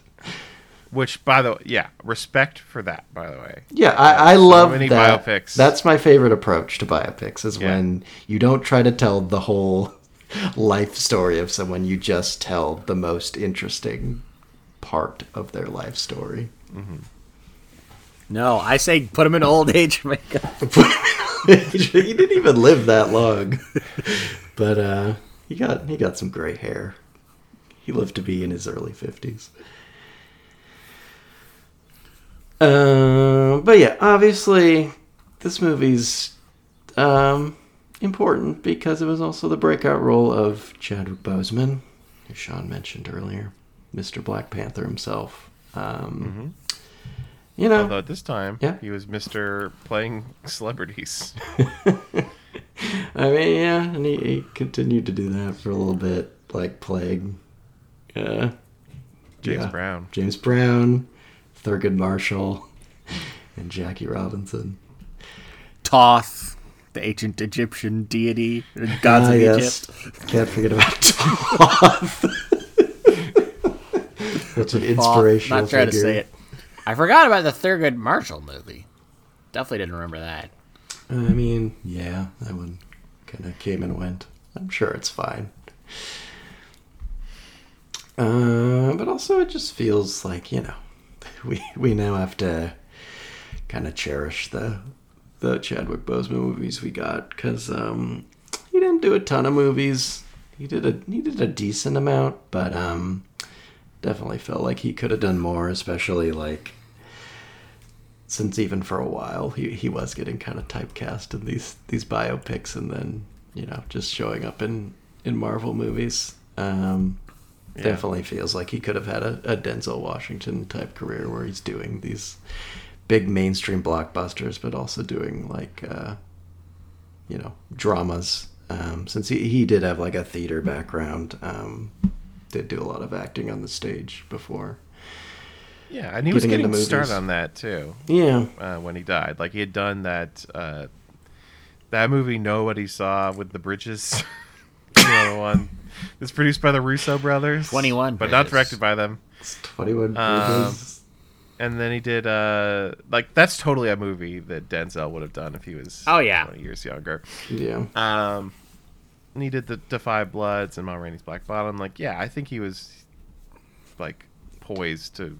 Which, by the way, yeah, respect for that, by the way. Yeah, I, I so love that. biopics. That's my favorite approach to biopics is Yeah. when you don't try to tell the whole life story of someone, you just tell the most interesting part of their life story. Mm-hmm. No, I say put him in old <laughs> age makeup. he didn't even live that long, but uh, he got he got some gray hair. He lived to be in his early fifties. Uh, but yeah, obviously, this movie's um, important because it was also the breakout role of Chadwick Boseman, who Sean mentioned earlier, Mr. Black Panther himself. Um, You know, Although at this time, Yeah. he was Mr. playing celebrities. <laughs> I mean, yeah, and he, he continued to do that for a little bit, like Plague, uh, James yeah, Brown. James Brown, Thurgood Marshall, <laughs> and Jackie Robinson. Thoth, the ancient Egyptian deity, gods Ah, of yes. Egypt. Can't forget about <laughs> Toth. That's an Thoth, inspirational Not trying to say it. I forgot about the Thurgood Marshall movie. Definitely didn't remember that. I mean, yeah, that one kind of came and went. I'm sure it's fine. Uh, but also, it just feels like you know, <laughs> we we now have to kind of cherish the the Chadwick Boseman movies we got because um, he didn't do a ton of movies. He did a he did a decent amount, but um, definitely felt like he could have done more, especially like since even for a while he, he was getting kind of typecast in these these biopics and then you know just showing up in in Marvel movies. Um, Yeah. Definitely feels like he could have had a, a Denzel Washington type career where he's doing these big mainstream blockbusters, but also doing like uh, you know dramas. Um, since he he did have like a theater background, um, did do a lot of acting on the stage before. Yeah, and he was Getting into getting started on that too Yeah, uh, when he died. Like he had done that uh, that movie Nobody Saw with the bridges. <laughs> you know the one. It's produced by the Russo brothers. 21 but not directed by them. it's twenty one. Um, And then he did uh like that's totally a movie that Denzel would have done if he was Oh, yeah. 20 years younger. yeah, Um, and he did the Da 5 Bloods and Ma Rainey's Black Bottom. Like, yeah, I think he was like poised to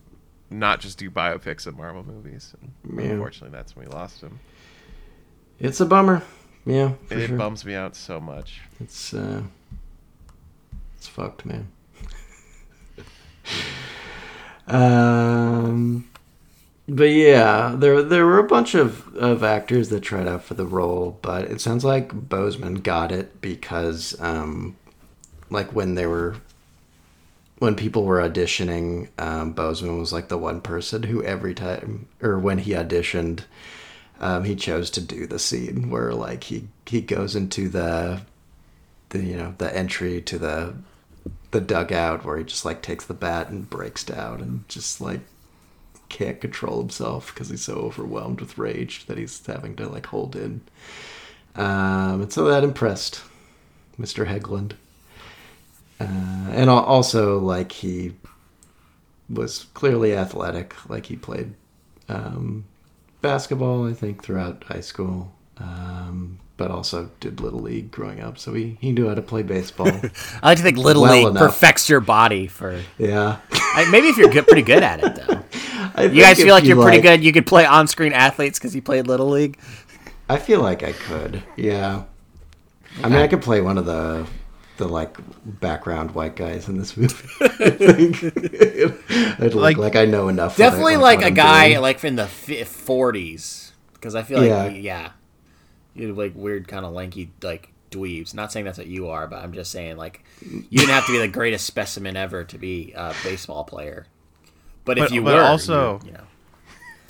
not just do biopics of Marvel movies. And Yeah. Unfortunately, that's when we lost him. it's a bummer. Yeah, it sure. bums me out so much. It's uh, it's fucked, man. <laughs> um, but yeah, there there were a bunch of of actors that tried out for the role, but it sounds like Boseman got it because um, like when they were when people were auditioning, um, Boseman was like the one person who every time or when he auditioned, um, he chose to do the scene where like he he goes into the the you know the entry to the the dugout where he just like takes the bat and breaks down and just like can't control himself because he's so overwhelmed with rage that he's having to like hold in. Um, and so that impressed Mr. Helgeland. Uh, and also like he was clearly athletic, like he played um, basketball, I think, throughout high school. Um, but also did little league growing up, so he, he knew how to play baseball. <laughs> I like to think Little Well League enough. perfects your body for. yeah, I, maybe if you're good, pretty good at it, though. <laughs> I You guys feel like you you're pretty good. You could play on-screen athletes because you played Little League. I feel like I could. Yeah. I mean, I could play one of the the like background white guys in this <laughs> movie. I look Like- like, I know enough. Definitely what like a I'm guy doing. like from the forties, because I feel like yeah, yeah, you have like weird kind of lanky like dweebs. Not saying that's what you are, but I'm just saying like you didn't have to be the greatest specimen ever to be a baseball player. But if you but were, also- you, you know,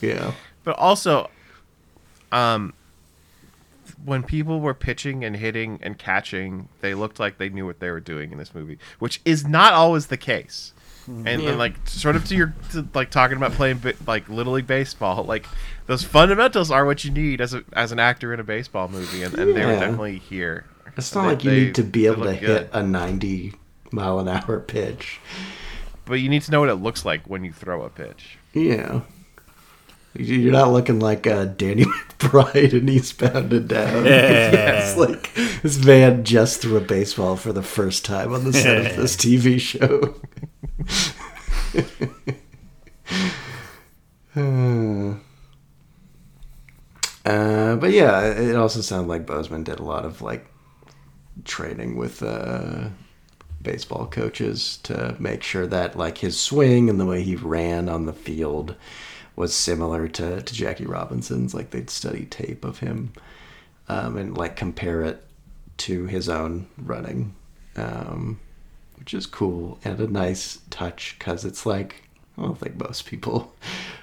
yeah. But also, um, when people were pitching and hitting and catching, they looked like they knew what they were doing in this movie, which is not always the case. And, and, Yeah. like sort of to your to, like talking about playing like little league baseball, like those fundamentals are what you need as a as an actor in a baseball movie, and, and they were Yeah. definitely here. It's not They- like you they- need to be able to hit good. a 90 mile an hour pitch. but you need to know what it looks like when you throw a pitch. Yeah. You're not looking like uh, Danny <laughs> McBride in Eastbound and Down. <laughs> it's like this man just threw a baseball for the first time on the set of this <laughs> TV show. <laughs> Uh, but yeah, it also sounded like Boseman did a lot of like training with uh, baseball coaches to make sure that like his swing and the way he ran on the field was similar to, to Jackie Robinson's. Like they'd study tape of him um, and like compare it to his own running, um, which is cool and a nice touch because it's like I don't think most people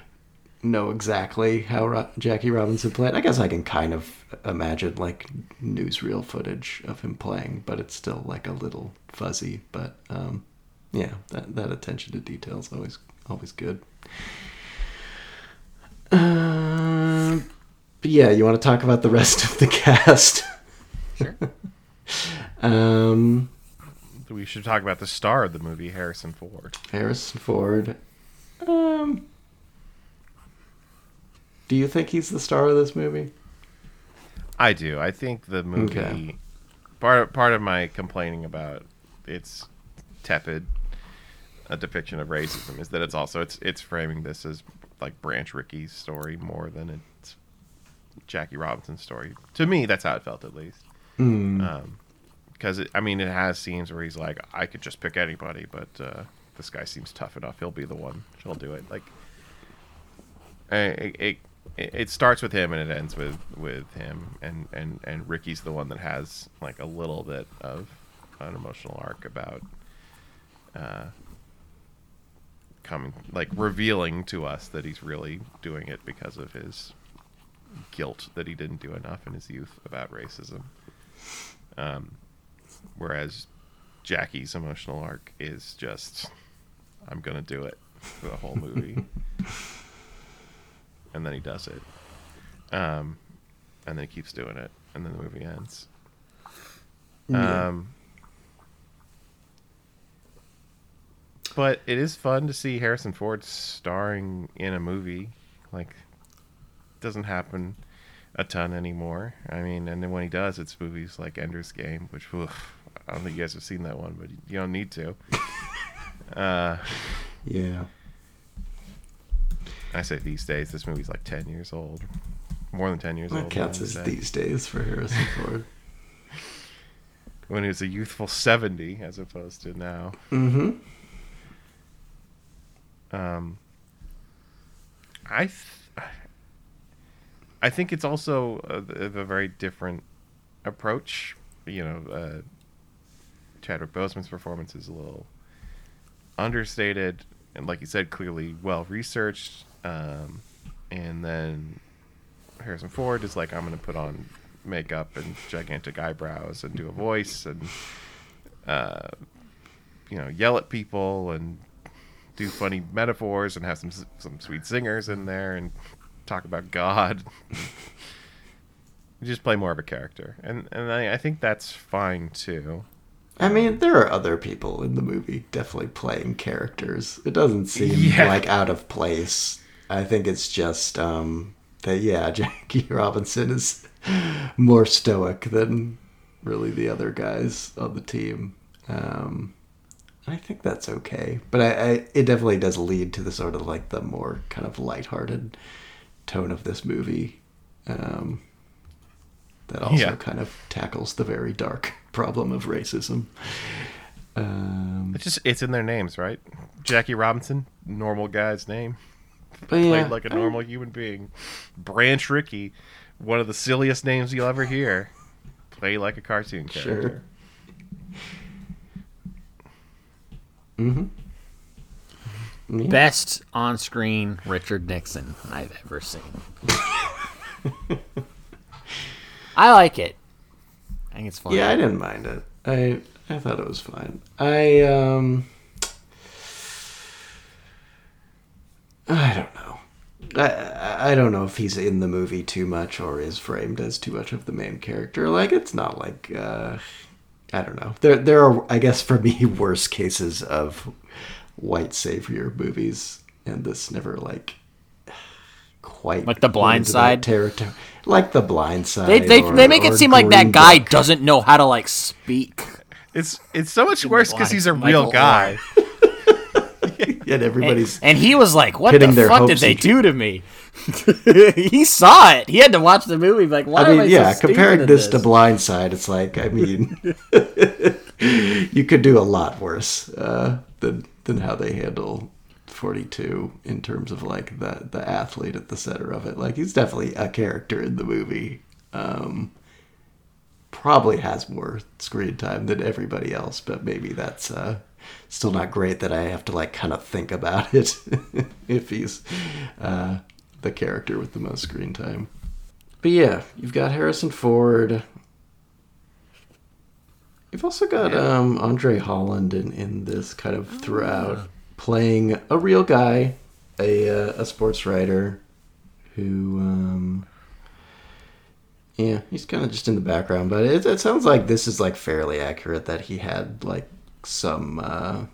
<laughs> know exactly how Ro- Jackie Robinson played. I guess I can kind of imagine like newsreel footage of him playing, but it's still like a little fuzzy. But um, yeah, that that attention to detail is always always good. Um, but yeah, you want to talk about the rest of the <laughs> cast? Sure. <laughs> um, We should talk about the star of the movie, Harrison Ford. Harrison Ford. Um, do you think he's the star of this movie? I do. I think the movie Okay. part of, part of my complaining about its tepid a depiction of racism is that it's also it's it's framing this as like Branch Rickey's story more than it's Jackie Robinson's story. To me, that's how it felt at least. Um, because I mean, it has scenes where he's like, I could just pick anybody, but uh, this guy seems tough enough. He'll be the one. He'll do it. Like, it, it it starts with him and it ends with with him, and and and Rickey's the one that has like a little bit of an emotional arc about. Uh, coming like revealing to us that he's really doing it because of his guilt that he didn't do enough in his youth about racism. Um, whereas Jackie's emotional arc is just, I'm gonna do it for the whole movie, <laughs> and then he does it, um, and then he keeps doing it, and then the movie ends. Yeah. Um, but it is fun to see Harrison Ford starring in a movie. Like, doesn't happen a ton anymore. I mean, and then when he does, it's movies like Ender's Game, which oof, I don't think you guys have seen that one, but you don't need to. <laughs> uh, Yeah. I say these days, this movie's like ten years old, more than ten years That old. counts as these days for Harrison <laughs> Ford. When he was a youthful seventy, as opposed to now. mm-hmm. Um, I, th- I think it's also a, a very different approach. You know, uh, Chadwick Boseman's performance is a little understated, and like you said, clearly well researched. Um, and then Harrison Ford is like, I'm going to put on makeup and gigantic eyebrows and do a voice and, uh, you know, yell at people and do funny metaphors and have some some sweet singers in there and talk about God. <laughs> Just play more of a character, and and I, I think that's fine too. I mean, there are other people in the movie definitely playing characters. It doesn't seem Yeah. like out of place. I think it's just um, that yeah, <laughs> Jackie Robinson is more stoic than really the other guys on the team. Um, I think that's okay, but I, I it definitely does lead to the sort of like the more kind of lighthearted tone of this movie. Um, that also Yeah. kind of tackles the very dark problem of racism. Um, It's just it's in their names, right? Jackie Robinson, normal guy's name, but yeah, played like a normal human being. Branch Rickey, one of the silliest names you'll ever hear, play like a cartoon character. Sure. Mm-hmm. Yeah. Best on-screen Richard Nixon I've ever seen. <laughs> I like it. I think it's fun. Yeah, I didn't mind it. I I thought it was fine. I um I don't know. I- I I don't know if he's in the movie too much or is framed as too much of the main character. Like it's not like uh I don't know. There there are I guess for me <laughs> worse cases of white savior movies and this never like quite Like The Blind Side? territory. Like the blind side. They they, or- they make it seem like that guy Book. doesn't know how to like speak. It's it's so much worse because he's a Michael real guy. <laughs> and everybody's And he was like, "What the fuck did they do to me?" <laughs> he saw it. He had to watch the movie. Like, why I am mean, I yeah, so comparing in this, to Blind Side, it's like, I mean, <laughs> you could do a lot worse uh, than than how they handle 42 in terms of like the the athlete at the center of it. Like he's definitely a character in the movie. Um, probably has more screen time than everybody else, but maybe that's uh, still not great that I have to like kind of think about <laughs> it if he's uh, the character with the most screen time. But yeah, you've got Harrison Ford. You've also got um, Andre Holland in, in this kind of throughout, playing a real guy, a uh, a sports writer, who um, yeah, he's kind of just in the background. But it, it sounds like this is like fairly accurate that he had like some uh,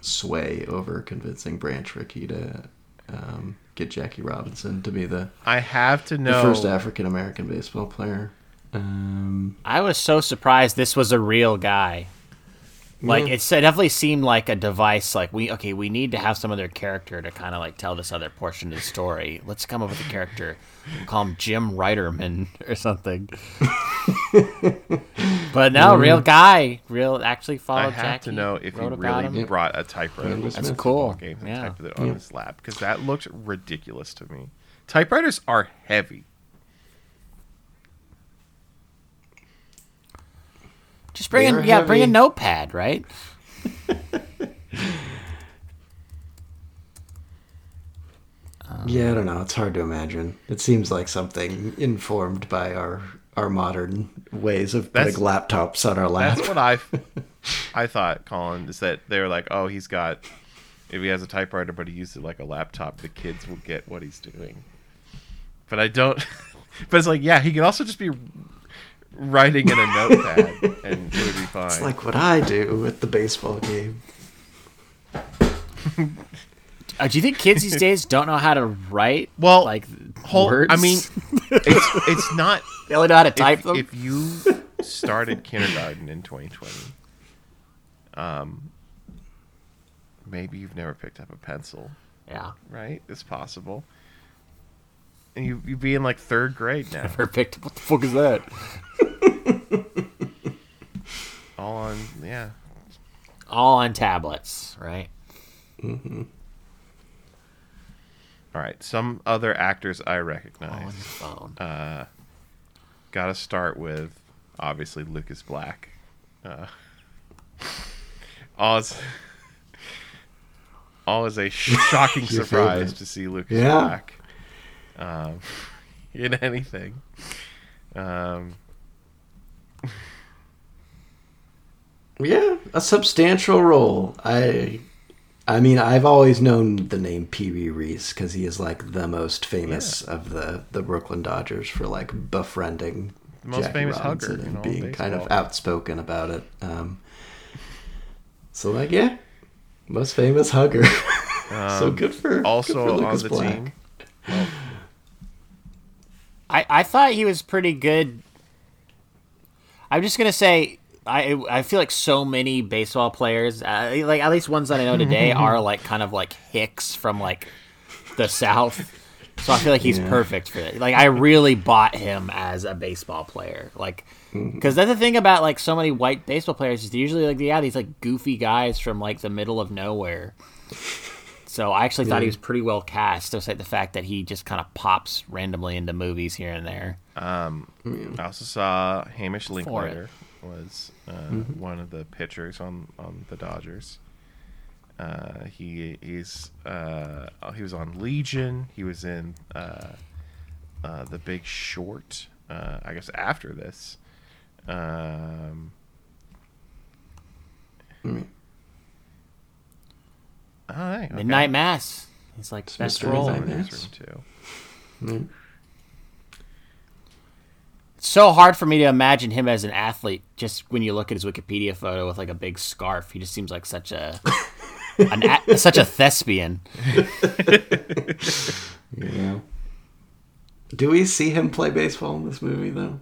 sway over convincing Branch Rickey to um, get Jackie Robinson to be the I have to the know. first African American baseball player. Um, I was so surprised this was a real guy. Like Yeah. it definitely seemed like a device. Like we okay, we need to have some other character to kind of like tell this other portion of the story. Let's come up with a character. We'll call him Jim Reiterman <laughs> or something. <laughs> but no, real mm. guy, real actually I followed have Jackie. to know if he wrote really him. brought a typewriter Brandon to Smith. the That's cool. football games and Yeah. typed it on Yeah. his lap because that looked ridiculous to me. Typewriters are heavy. Just bring They're in, yeah, bring a notepad, right? <laughs> yeah, I don't know. It's hard to imagine. It seems like something informed by our our modern ways of That's- putting laptops on our lap. That's what I <laughs> I thought, Colin, is that they were like, oh, he's got if he has a typewriter, but he uses it like a laptop, the kids will get what he's doing. But I don't. <laughs> But it's like, yeah, he could also just be writing in a notepad, <laughs> and it would be fine. It's like what I do at the baseball game. Uh, do you think kids these <laughs> days don't know how to write? Well, like whole- words. I mean, it's it's not <laughs> they only know how to type if, them. if you started kindergarten in 2020, um, maybe you've never picked up a pencil, yeah, right? It's possible. And you you be in like third grade now, perfect. What the fuck is that? All on yeah. All on tablets, right? All right, some other actors I On recognize. your phone. Uh, Got to start with obviously Lucas Black. Uh, <laughs> Oz. <laughs> Always a <laughs> shocking surprise to see Lucas Yeah. Black um, in anything. Um, Yeah, a substantial role. I, I mean, I've always known the name Pee Wee Reese because he is like the most famous of the the Brooklyn Dodgers for like befriending The most Jackie famous Robinson hugger and being kind of outspoken about it. Um, so like, yeah, most famous hugger. <laughs> so good for good also for on the Black. team. I, I thought he was pretty good. I'm just gonna say I I feel like so many baseball players, uh, like at least ones that I know today, <laughs> are like kind of like Hicks from like the South. So I feel like he's Yeah. perfect for it. Like I really bought him as a baseball player, like because that's the thing about like so many white baseball players is they're usually like yeah these like goofy guys from like the middle of nowhere. So I actually thought he was pretty well cast, despite the fact that he just kind of pops randomly into movies here and there. I also saw Hamish For Linklater was uh, one of the pitchers on, on the Dodgers. Uh, he he's uh, he was on Legion. He was in uh, uh, the Big Short. Uh, I guess after this. Um, all right, okay. Midnight Mass. He's like best Mr. role. Midnight in Mass. this room too. Mm. It's so hard for me to imagine him as an athlete. Just when you look at his Wikipedia photo with like a big scarf, he just seems like such a, <laughs> an a such a thespian. <laughs> Yeah. Do we see him play baseball in this movie though?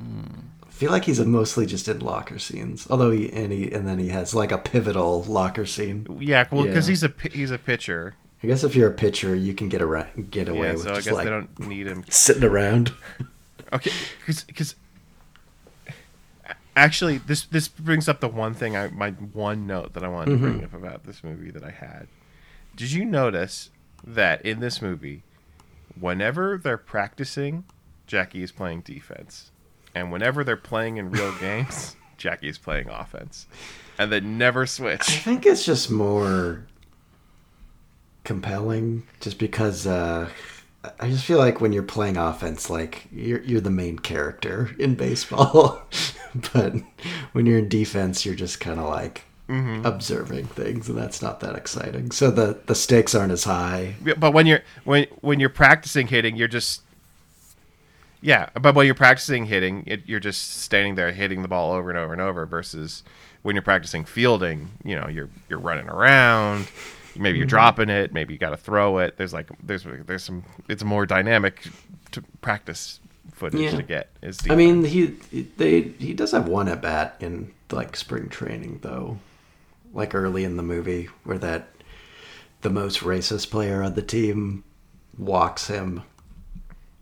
Hmm. I feel like he's mostly just in locker scenes. Although he and he and then he has like a pivotal locker scene. Yeah, well, because Yeah. he's a he's a pitcher. I guess if you're a pitcher, you can get around, get away Yeah, with so I just guess like they don't need him sitting around. <laughs> Okay, because actually, this this brings up the one thing I my one note that I wanted to bring up about this movie that I had. Did you notice that in this movie, whenever they're practicing, Jackie is playing defense, and whenever they're playing in real <laughs> games, Jackie is playing offense, and they never switch. I think it's just more compelling, just because uh, I just feel like when you're playing offense, like you're you're the main character in baseball, <laughs> but when you're in defense, you're just kind of like mm-hmm. observing things, and that's not that exciting. So the the stakes aren't as high. But when you're when when you're practicing hitting, you're just yeah. But when you're practicing hitting, it, you're just standing there hitting the ball over and over and over. Versus when you're practicing fielding, you know, you're you're running around. Maybe you're mm-hmm. dropping it. Maybe you got to throw it. There's like there's there's some. It's more dynamic to practice footage Yeah. to get. Is I mean, he they he does have one at bat in like spring training though, like early in the movie where that the most racist player on the team walks him,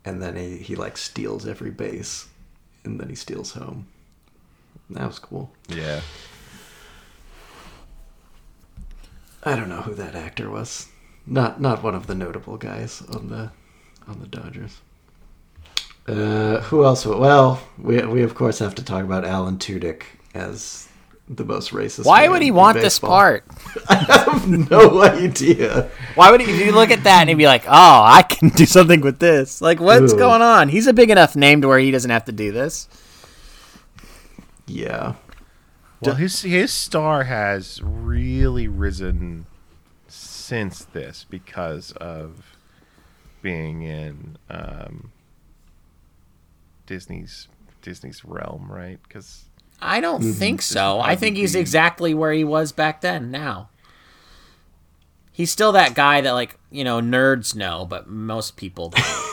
and then he he like steals every base, and then he steals home. That was cool. yeah. I don't know who that actor was. Not not one of the notable guys on the on the Dodgers. Uh, who else? Well, we we of course have to talk about Alan Tudyk as the most racist. Why man would he in want this part? <laughs> I have no idea. Why would he, if you look at that and he'd be like, "Oh, I can do something with this"? Like, what's Ooh. going on? He's a big enough name to where he doesn't have to do this. Yeah. Well, his his star has really risen since this because of being in um, Disney's Disney's realm, right? Because I don't think so. I think he's exactly where he was back then. Now, he's still that guy that like you know nerds know, but most people don't. <laughs>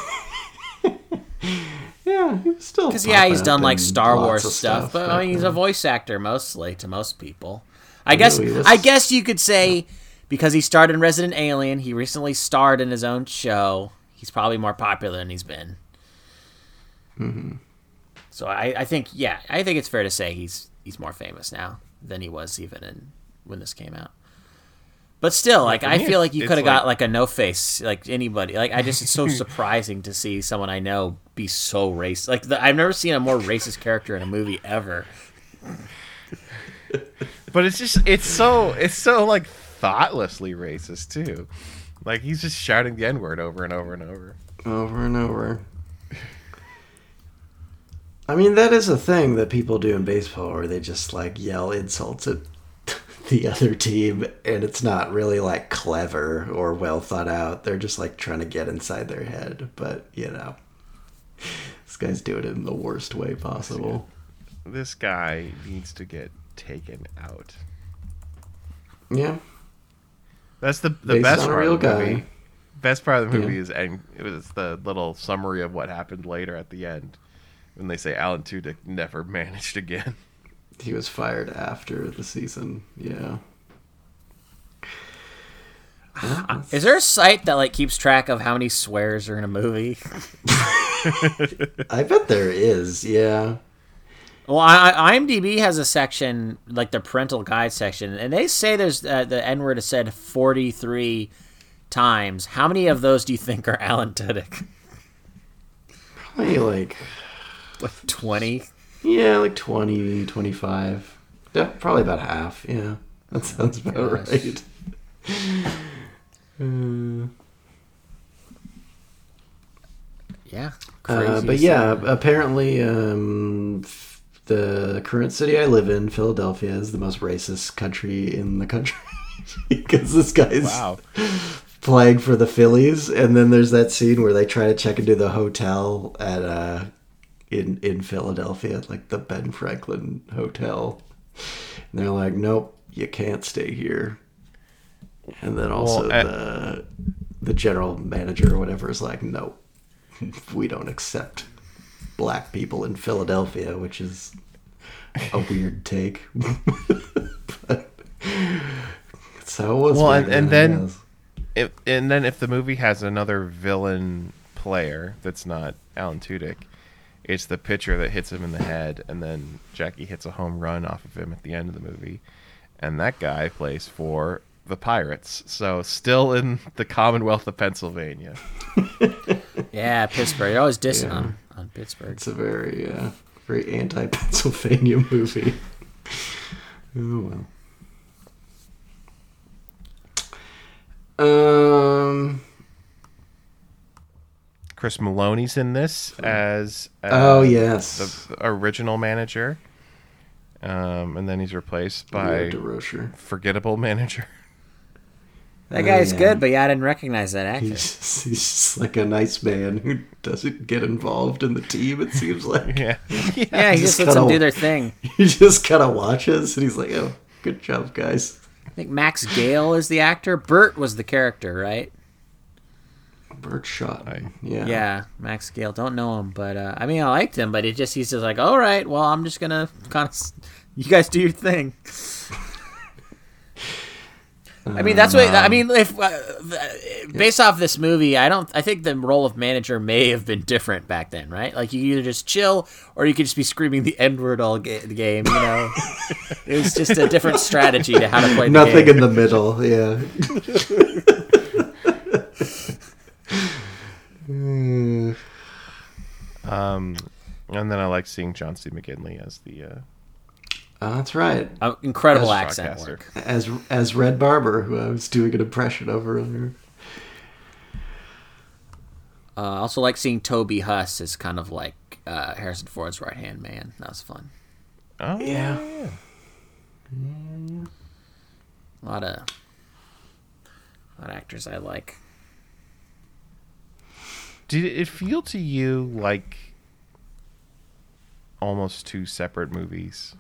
Yeah, he's still. Because yeah, he's done like Star Wars of stuff, but I mean, he's a voice actor mostly to most people. I guess was- I guess you could say because he starred in Resident Alien, he recently starred in his own show. He's probably more popular than he's been. Mm-hmm. So I, I think yeah, I think it's fair to say he's he's more famous now than he was even in when this came out. But still, like I feel like you could have got like- like a no face, like anybody. Like I just it's so <laughs> surprising to see someone I know be so racist. Like the, I've never seen a more racist character in a movie ever. but it's just it's so it's so like thoughtlessly racist too. Like he's just shouting the n word over and over and over. over and over. I mean, that is a thing that people do in baseball where they just like yell insults at <laughs> the other team, and it's not really like clever or well thought out. They're just like trying to get inside their head, but you know, <laughs> this guy's doing it in the worst way possible. This guy needs to get taken out. Yeah, That's the the based best part of the guy. movie. Best part of the movie Yeah. is and it was the little summary of what happened later at the end when they say Alan Tudyk never <laughs> managed again. He was fired after the season. Yeah. Is there a site that like keeps track of how many swears are in a movie? I bet there is. Yeah. Well, I, I- IMDb has a section like the parental guide section, and they say there's uh, the N word is said 43 times. How many of those do you think are Alan Tudyk? Probably like Like 20. Yeah, like 20, 25. Yeah, probably about half. Yeah, that sounds about Gosh. right. Uh, Yeah. uh, but yeah, say. apparently, um, f- the current city I live in, Philadelphia, is the most racist country in the country <laughs> because this guy's Wow. playing for the Phillies, and then there's that scene where they try to check into the hotel at uh in in Philadelphia, like the Ben Franklin Hotel, and they're like, "Nope, you can't stay here." And then also Well, at- the the general manager or whatever is like, no, we don't accept black people in Philadelphia," which is a weird take. <laughs> but that's how it was. Well, and- and then- If, and then if the movie has another villain player that's not Alan Tudyk, it's the pitcher that hits him in the head, and then Jackie hits a home run off of him at the end of the movie, and that guy plays for the Pirates, so still in the Commonwealth of Pennsylvania. <laughs> Yeah, Pittsburgh. You're always dissing Yeah. on, on Pittsburgh. It's a very, uh, very anti-Pennsylvania <laughs> movie. oh well. Um. Chris Meloni's in this as uh, Oh yes. the original manager, um, and then he's replaced by forgettable manager. <laughs> That Oh, guy's yeah. good, but yeah, I didn't recognize that actor. He's just, he's just like a nice man who doesn't get involved in the team. It seems like <laughs> yeah, <laughs> yeah, he just just lets them kinda- do their thing. <laughs> he just kind of watches and he's like, "Oh, good job, guys." I think Max Gail is the actor. Bert was the character, right? Bert shot. I- yeah. Yeah, Max Gail. Don't know him, but uh, I mean, I liked him. But it just he's just like, all right, well, I'm just gonna kind of, you guys do your thing. I mean, that's what I mean. If uh, based off this movie, I don't. I think the role of manager may have been different back then, right? Like you either just chill, or you could just be screaming the N word all ga- the game. You know, it was just a different <laughs> strategy to how to play Nothing game. in the middle. Yeah. <laughs> Um, and then I like seeing John C. McGinley as the uh, Oh, that's right. Uh, incredible As accent Shotcaster. work. As as Red Barber, who I was doing an impression of earlier. Uh, I also like seeing Toby Huss as kind of like uh, Harrison Ford's right hand man. That was fun. Oh Yeah. A lot of, a lot of actors I like. Did it feel to you like almost two separate movies?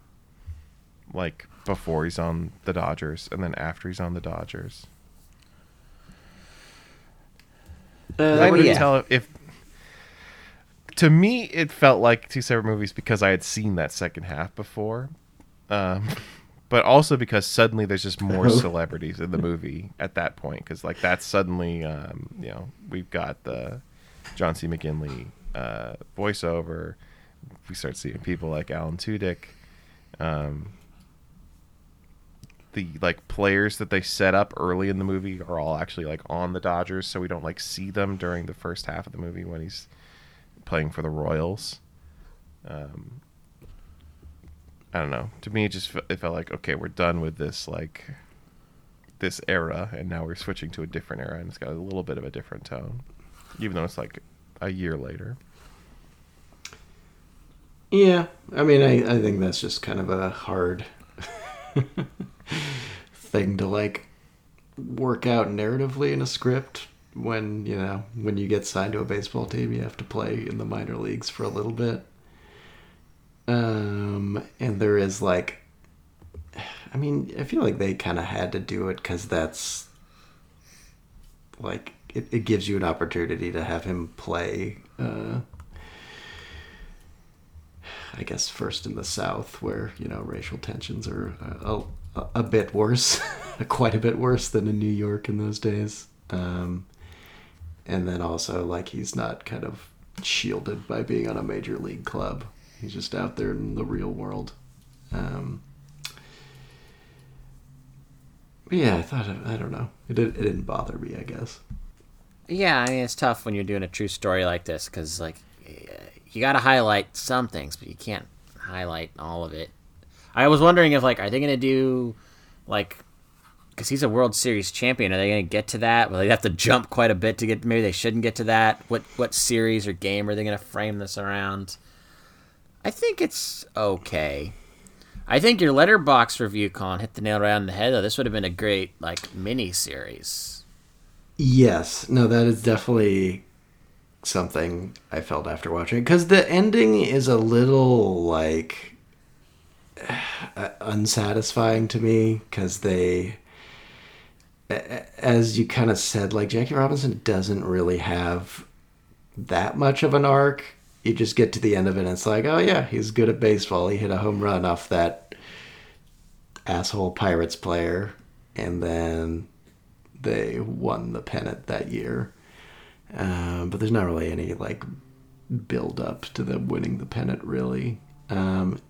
Like before he's on the Dodgers and then after he's on the Dodgers? I Uh, couldn't yeah. tell if. To me, it felt like two separate movies because I had seen that second half before, um, <laughs> but also because suddenly there's just more <laughs> celebrities in the movie at that point. Because like that's suddenly, um, you know, we've got the John C. McGinley uh, voiceover. We start seeing people like Alan Tudyk. Um, the like players that they set up early in the movie are all actually like on the Dodgers, so we don't like see them during the first half of the movie when he's playing for the Royals. Um, I don't know. To me, it just it felt like okay, we're done with this like this era, and now we're switching to a different era, and it's got a little bit of a different tone, even though it's like a year later. Yeah, I mean, I, I think that's just kind of a hard <laughs> thing to like work out narratively in a script when you know when you get signed to a baseball team you have to play in the minor leagues for a little bit. Um and there is like i mean i feel like they kind of had to do it because that's like it, it gives you an opportunity to have him play uh I guess first in the South, where you know racial tensions are a, a, a bit worse, <laughs> quite a bit worse than in New York in those days. Um, and then also like he's not kind of shielded by being on a major league club. He's just out there in the real world. Um, yeah, I thought I don't know. It it didn't bother me. I guess. Yeah, I mean it's tough when you're doing a true story like this because like you got to highlight some things, but you can't highlight all of it. I was wondering if like are they gonna do like because he's a World Series champion, are they gonna get to that? Will they have to jump quite a bit to get? Maybe they shouldn't get to that. What what series or game are they gonna frame this around? I think it's okay. I think your Letterboxd review, Con, hit the nail right on the head. Though this would have been a great like mini series. Yes, no, that is definitely something I felt after watching it because the ending is a little like <sighs> uh, unsatisfying to me because they, as you kind of said, like Jackie Robinson doesn't really have that much of an arc. You just get to the end of it and it's like, oh yeah, he's good at baseball. He hit a home run off that asshole Pirates player, and then they won the pennant that year. Um, but there's not really any like build up to them winning the pennant, really. Um,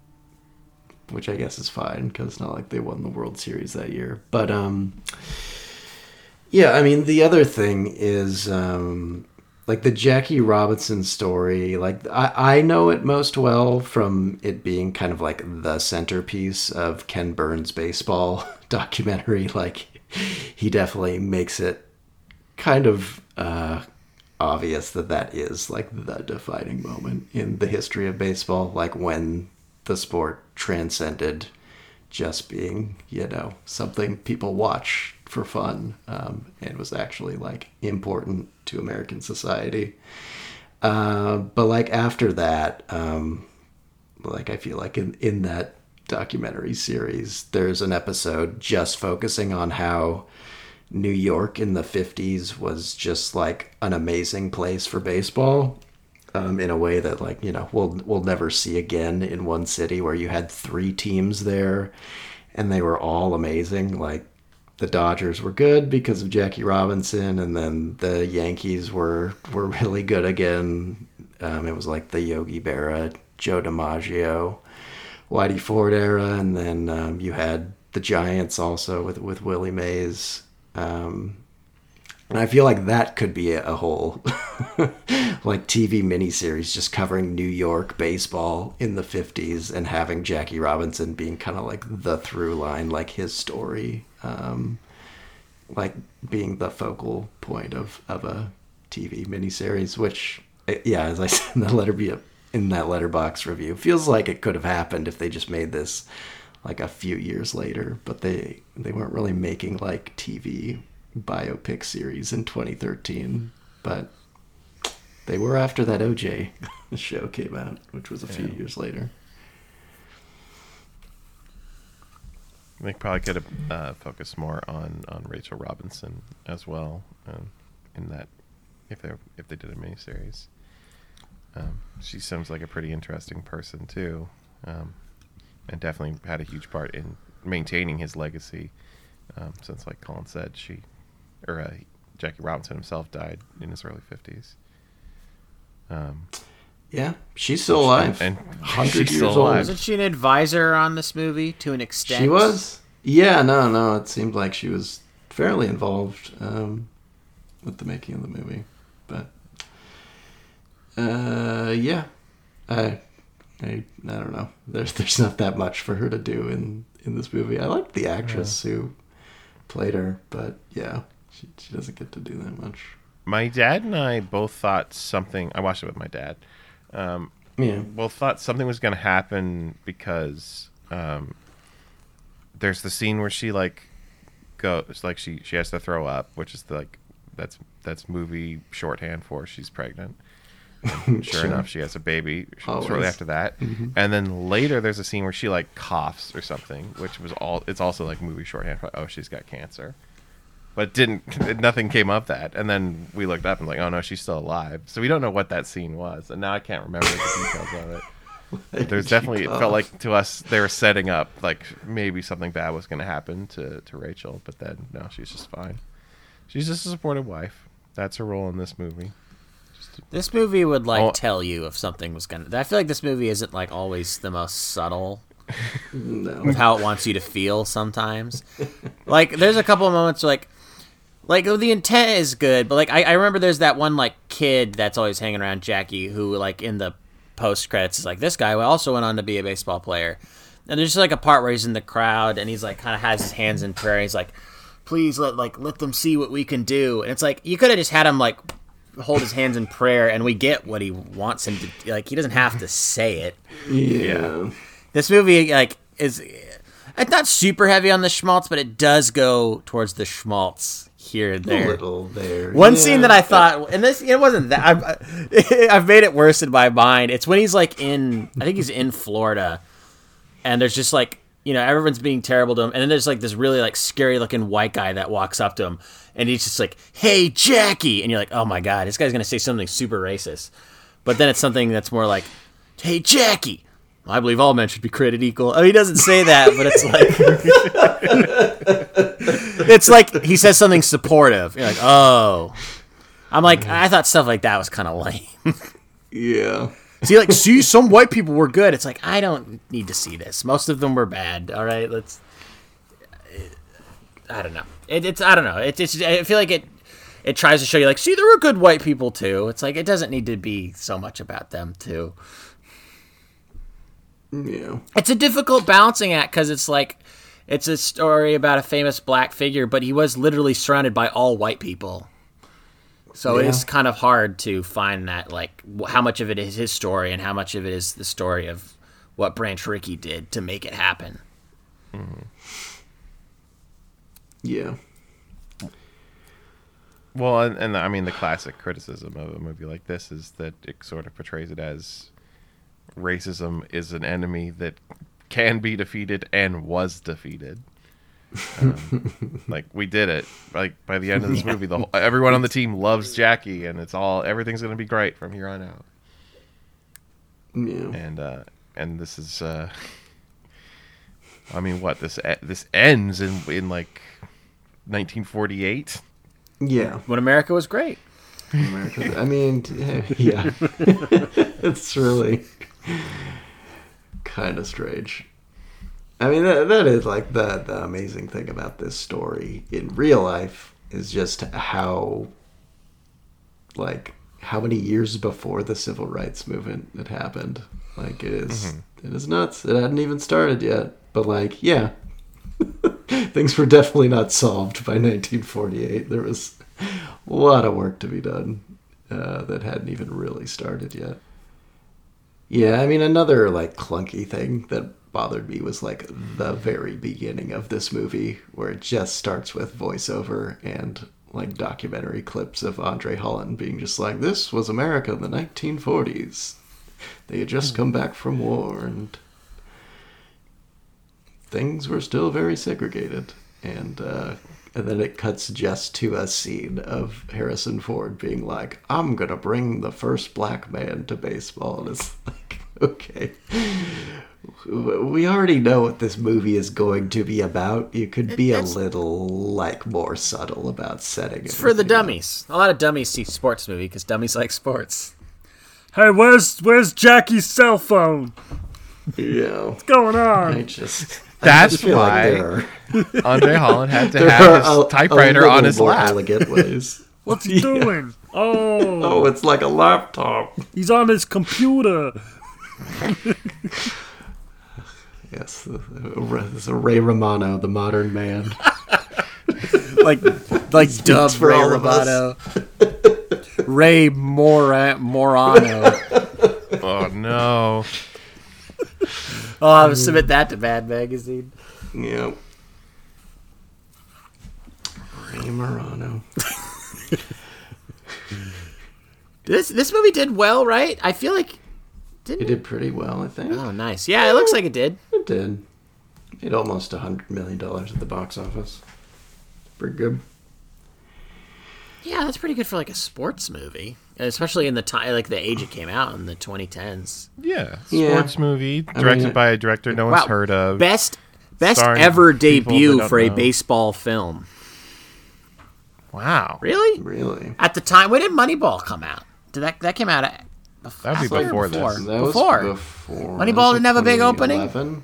which I guess is fine because it's not like they won the World Series that year. But um, yeah, I mean the other thing is um, like the Jackie Robinson story. Like I I know it most well from it being kind of like the centerpiece of Ken Burns' baseball <laughs> documentary. Like he definitely makes it kind of uh, obvious that that is like the defining moment in the history of baseball. Like when the sport transcended just being, you know, something people watch for fun um, and was actually like important to American society. Uh, but like after that, um, like I feel like in, in that documentary series, there's an episode just focusing on how New York in the 50s was just like an amazing place for baseball um, in a way that like you know we'll we'll never see again in one city where you had three teams there and they were all amazing. Like the Dodgers were good because of Jackie Robinson and then the Yankees were were really good again. Um, it was like the Yogi Berra Joe DiMaggio Whitey Ford era and then um, you had the Giants also with with Willie Mays um, and I feel like that could be a whole <laughs> like TV miniseries just covering New York baseball in the 50s and having Jackie Robinson being kind of like the through line, like his story, um, like being the focal point of, of a TV miniseries, which, eh, yeah, as I <laughs> said in the letter be in that Letterboxd review, feels like it could have happened if they just made this like a few years later, but they they weren't really making like TV biopic series in 2013, but they were after that OJ <laughs> show came out, which was a few years later. They probably could have uh, focused more on, on Rachel Robinson as well, um, in that if they if they did a miniseries. Um, she seems like a pretty interesting person too, um, and definitely had a huge part in maintaining his legacy. Um, since, like Colin said, she or uh, Jackie Robinson himself died in his early fifties. Um, Yeah, she's still alive. and hundred years still old. alive. Wasn't she an advisor on this movie to an extent? She was. Yeah, no, no. It seemed like she was fairly involved um, with the making of the movie, but uh, yeah, I, I, I don't know. There's there's not that much for her to do in in this movie. I liked the actress who played her, but yeah, she she doesn't get to do that much. my dad and I both thought something. I watched it with my dad. Um, Yeah, both thought something was going to happen because um, there's the scene where she like goes like she she has to throw up, which is the, like that's that's movie shorthand for she's pregnant. <laughs> Sure, Sure. enough, she has a baby sh- shortly after that, and then later there's a scene where she like coughs or something, which was all. It's also like movie shorthand for oh she's got cancer, but didn't. <laughs> Nothing came up that, and then we looked up and like oh no she's still alive. So we don't know what that scene was, and now I can't remember the details of it. <laughs> There's definitely it felt like to us they were setting up like maybe something bad was going to happen to to Rachel, but then no, she's just fine. She's just a supportive wife. That's her role in this movie. This movie would like Oh. tell you if something was gonna. I feel like this movie isn't like always the most subtle no. with how it wants you to feel sometimes. <laughs> like there's a couple of moments like like oh, the intent is good, but like I, I remember there's that one like kid that's always hanging around Jackie who like in the post credits is like this guy who also went on to be a baseball player. And there's just like a part where he's in the crowd and he's like kind of has his hands in prayer. He's like, please let like let them see what we can do. And it's like you could have just had him like hold his hands in prayer and we get what he wants him to like he doesn't have to say it yeah. this movie like is it's not super heavy on the schmaltz, but it does go towards the schmaltz here and A there. little there. One Yeah. scene that I thought, and this it wasn't that I've, <laughs> I've made it worse in my mind. It's when he's like in, I think he's in Florida, and there's just like you know everyone's being terrible to him, and then there's like this really like scary looking white guy that walks up to him, and he's just like, "Hey Jackie," and you're like, "Oh my god, this guy's gonna say something super racist," but then it's something that's more like, "Hey Jackie." I believe all men should be created equal. Oh, he doesn't say that, but it's like <laughs> it's like he says something supportive. You're like, oh. I'm like, I thought stuff like that was kind of lame. Yeah. see, like, see, some white people were good. It's like I don't need to see this. Most of them were bad. All right, let's. I don't know. It, it's I don't know. It, it's I feel like it. It tries to show you like, see, there were good white people too. It's like it doesn't need to be so much about them too. Yeah. It's a difficult balancing act because it's like it's a story about a famous black figure, but he was literally surrounded by all white people. So it Yeah. is kind of hard to find that like how much of it is his story and how much of it is the story of what Branch Rickey did to make it happen. Mm-hmm. Yeah. Well, and, and I mean the classic criticism of a movie like this is that it sort of portrays it as racism is an enemy that can be defeated and was defeated. Um, <laughs> like we did it. Like by the end of this movie, the whole, everyone on the team loves Jackie, and it's all everything's going to be great from here on out. Yeah. And uh, and this is, uh, <laughs> I mean, what this this ends in in like 1948. Yeah. When America was great. America. I mean, <laughs> yeah. <laughs> it's really kind of strange. I mean, that, that is like the, the amazing thing about this story in real life is just how, like, how many years before the civil rights movement had happened. Like it is- mm-hmm. it is nuts. It hadn't even started yet. But like, yeah. <laughs> Things were definitely not solved by 1948. There was a lot of work to be done uh, that hadn't even really started yet. Yeah, I mean, another like clunky thing that bothered me was like the very beginning of this movie, where it just starts with voiceover and like documentary clips of Andre Holland being just like, "This was America in the 1940s. They had just come back from war and things were still very segregated." And uh, and then it cuts just to a scene of Harrison Ford being like, "I'm gonna bring the first black man to baseball," and it's <laughs> like, okay, we already know what this movie is going to be about. You could be a little like more subtle about setting it It's for the dummies. A lot of dummies see sports movie because dummies like sports. Hey, where's where's Jackie's cell phone? Yeah, What's going on? I just. I That's just feel like why <laughs> Andre Holland had to have his a- a typewriter little on his more lap. elegant ways. <laughs> What's he doing? <laughs> Oh, Oh, it's like a laptop. he's on his computer. Yes, it's a Ray Romano, the modern man. Like like dub for Ray all. Romano. Ray Mora- Morano. Oh no. <laughs> Oh, I'll submit that to Bad Magazine. Yep. Ray Morano. This this movie did well, right? I feel like It didn't. did pretty well, I think. Oh, nice. Yeah, it looks like it did. It did. Made almost a hundred million dollars at the box office. Pretty good. Yeah, that's pretty good for like a sports movie, especially in the time like the age it came out in the 2010s. Yeah. Yeah. Sports movie directed mean, by a director no one's heard of. Best best ever debut don't for a baseball film. Wow. Really? Really. At the time, when did Moneyball come out? Did that that came out? At, That'd be after or before this. That was Before. before. Moneyball didn't have a big opening?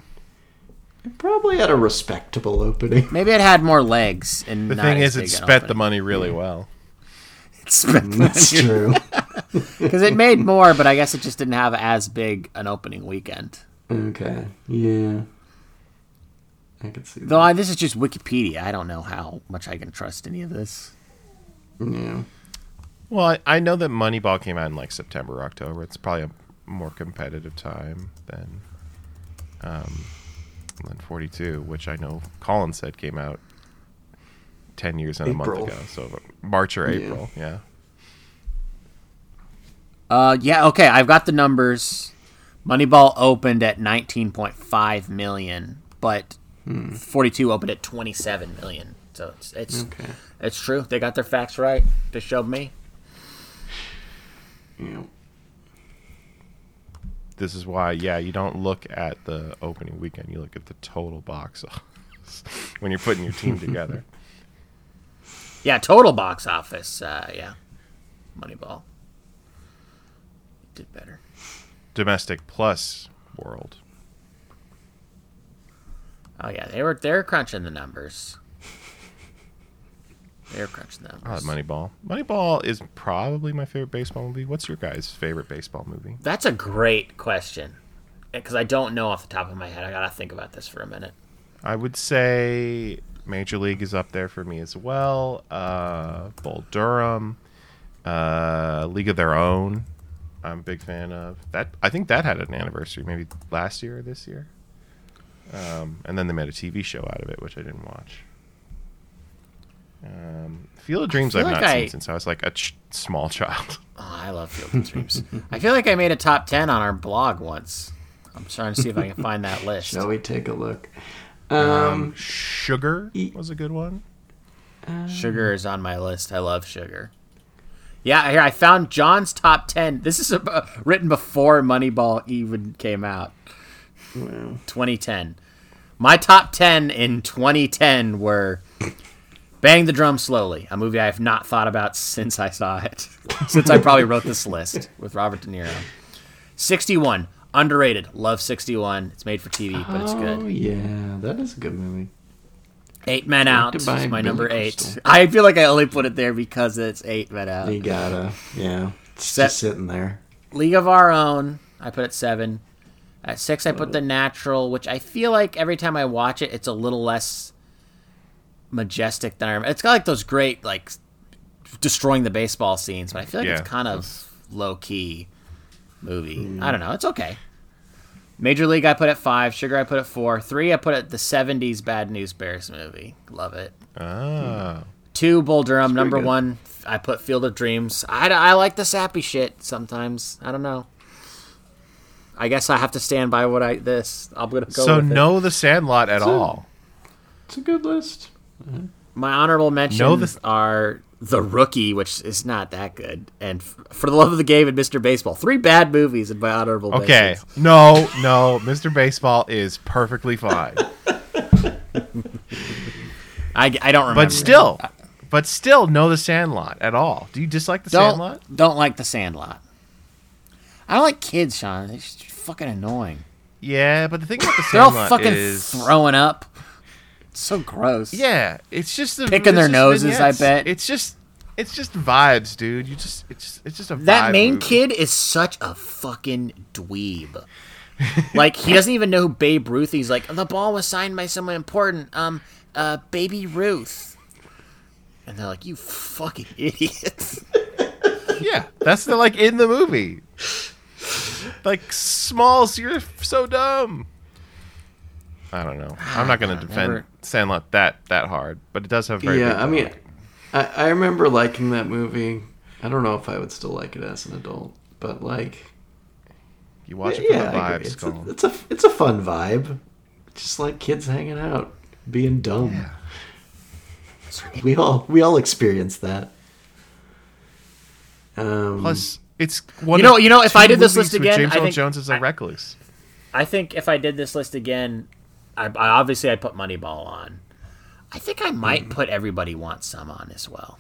It probably had a respectable opening. Maybe it had more legs. And The thing is, it big an spent the money really well. It spent the That's true. <laughs> because it made more, but I guess it just didn't have as big an opening weekend. okay. Yeah. I could see that. Though I, this is just Wikipedia, I don't know how much I can trust any of this. Yeah. Well, I, I know that Moneyball came out in like September, October. It's probably a more competitive time than um, than 42, which I know Colin said came out 10 years and a month ago. So March or April, yeah. Uh, yeah, okay, I've got the numbers. Moneyball opened at 19.5 million, but 42 opened at 27 million. So it's it's Okay. it's true. They got their facts right. They showed me. Yeah. This is why, yeah, you don't look at the opening weekend. You look at the total box <laughs> office when you're putting your team <laughs> together. Yeah, total box office. Uh, yeah, Moneyball did better. Domestic plus world. Oh yeah, they were they're crunching the numbers. They're crunching the like numbers. Moneyball. Moneyball is probably my favorite baseball movie. What's your guys' favorite baseball movie? That's a great question because I don't know off the top of my head. I gotta think about this for a minute. I would say Major League is up there for me as well. Uh, Bull Durham, uh, League of Their Own. I'm a big fan of that. I think that had an anniversary, maybe last year or this year. Um, and then they made a TV show out of it, which I didn't watch. Um, Field of Dreams I've like not I- seen since I was like a ch- small child. Oh, <laughs> I love Field of Dreams. I feel like I made a top ten on our blog once. I'm trying to see if I can find that <laughs> list. Shall we take a look? Um, Um, Sugar e- was a good one. Sugar is on my list. I love sugar. Yeah, here I found John's top ten. This is uh, written before Moneyball even came out. well, 2010. My top 10 in 2010 were Bang the Drum Slowly, a movie I have not thought about <laughs> since I saw it. since I probably wrote this list with Robert De Niro. 61, underrated. Love 61. It's made for TV, but it's good. Oh good. yeah, that is a good movie. Eight Men Out is by my Billy number eight. Crystal. I feel like I only put it there because it's Eight Men Out. You gotta, yeah. It's Set- just sitting there. League of Our Own, I put at seven. At six, I put The Natural, which I feel like every time I watch it, it's a little less majestic than I remember. It's got like those great like destroying the baseball scenes, but I feel like Yeah, it's kind of low key movie. I mm. don't know. It's okay. Major League, I put at five. Sugar, I put at four. Three, I put at the '70s Bad News Bears movie. Love it. Ah. Two, Bull Durham. Number good. one, I put Field of Dreams. I, I like the sappy shit sometimes. I don't know. I guess I have to stand by what I this. I'm gonna go. so with it. no The Sandlot at all. It's a good list. My honorable mentions No, this- are The Rookie, which is not that good, and For the Love of the Game and Mr. Baseball. Three bad movies in my honorable Okay. mentions. No, no. Mr. Baseball is perfectly fine. <laughs> I, I don't remember. but still, but still, no The Sandlot at all. Do you dislike The don't Sandlot? don't like The Sandlot. I don't like kids, Sean. They're fucking annoying. Yeah, but the thing about The They're all Sandlot fucking is throwing up. So gross. Yeah, it's just the, Picking their noses, I bet. It's just it's just vibes, dude. You just it's just it's just a That main movie. kid is such a fucking dweeb. like he doesn't even know who Babe Ruth. He's like, the ball was signed by someone important. Um, uh, Baby Ruth. And they're like, you fucking <laughs> idiot. Yeah, that's the like in the movie. Like Smalls, you're so dumb. I don't know. I'm not gonna defend never- Sandlot that that hard, but it does have very yeah, big I mean. I, I remember liking that movie. I don't know if I would still like it as an adult, but like, you watch it for yeah, the I agree. vibes, It's a, it's a it's a fun vibe. Just like kids hanging out, being dumb. <laughs> We all we all experience that. Um, Plus, it's one. You know- of you know, if I did this list again, James Earl Jones is a I- recluse. I think if I did this list again, I, I obviously I'd put Moneyball on. I think I might Hmm. put Everybody Wants Some on as well.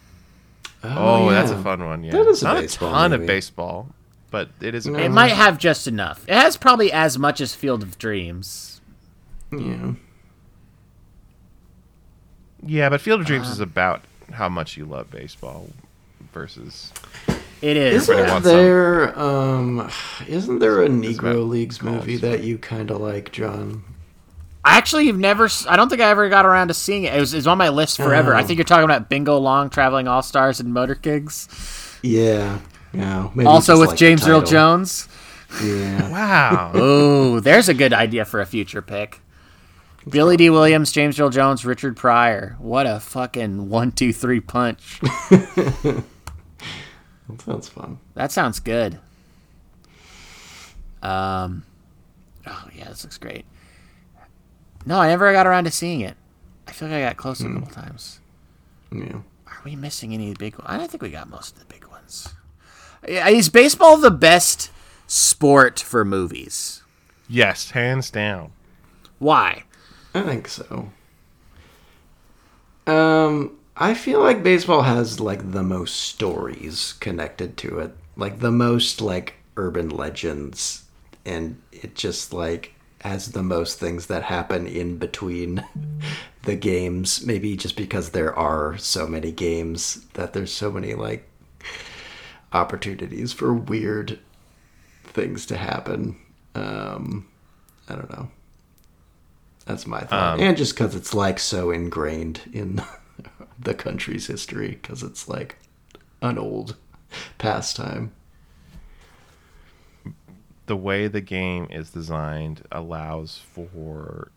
Oh, that's yeah. a fun one. Yeah, That is a not baseball a ton movie. of baseball, but it is. A No. It might have just enough. It has probably as much as Field of Dreams. Yeah. Yeah, but Field of Dreams Uh-huh. is about how much you love baseball versus. It is. Isn't there um <sighs> isn't there a Negro Leagues college movie that you kind of like, John? I actually have never. I don't think I ever got around to seeing it. It was, it was on my list forever. I Oh. think you're talking about Bingo Long, Traveling All Stars, and Motor Kings. Yeah. Yeah. Maybe Also with like James Earl. Jones. Yeah. Wow. <laughs> Oh, there's a good idea for a future pick. Billy Dee Williams, James Earl Jones, Richard Pryor. What a fucking one, two, three punch. <laughs> That sounds fun. That sounds good. Um, oh yeah, this looks great. No, I never got around to seeing it. I feel like I got close a couple times. Yeah. Are we missing any of the big ones? I don't think we got most of the big ones. Is baseball the best sport for movies? yes, hands down. Why? I think so. Um, I feel like baseball has like the most stories connected to it, like the most like urban legends, and it just like has the most things that happen in between <laughs> the games. Maybe just because there are so many games that there's so many like opportunities for weird things to happen. Um, I don't know. That's my thought. Um, and just because it's like so ingrained in <laughs> the country's history, because it's like an old pastime. The way the game is designed allows for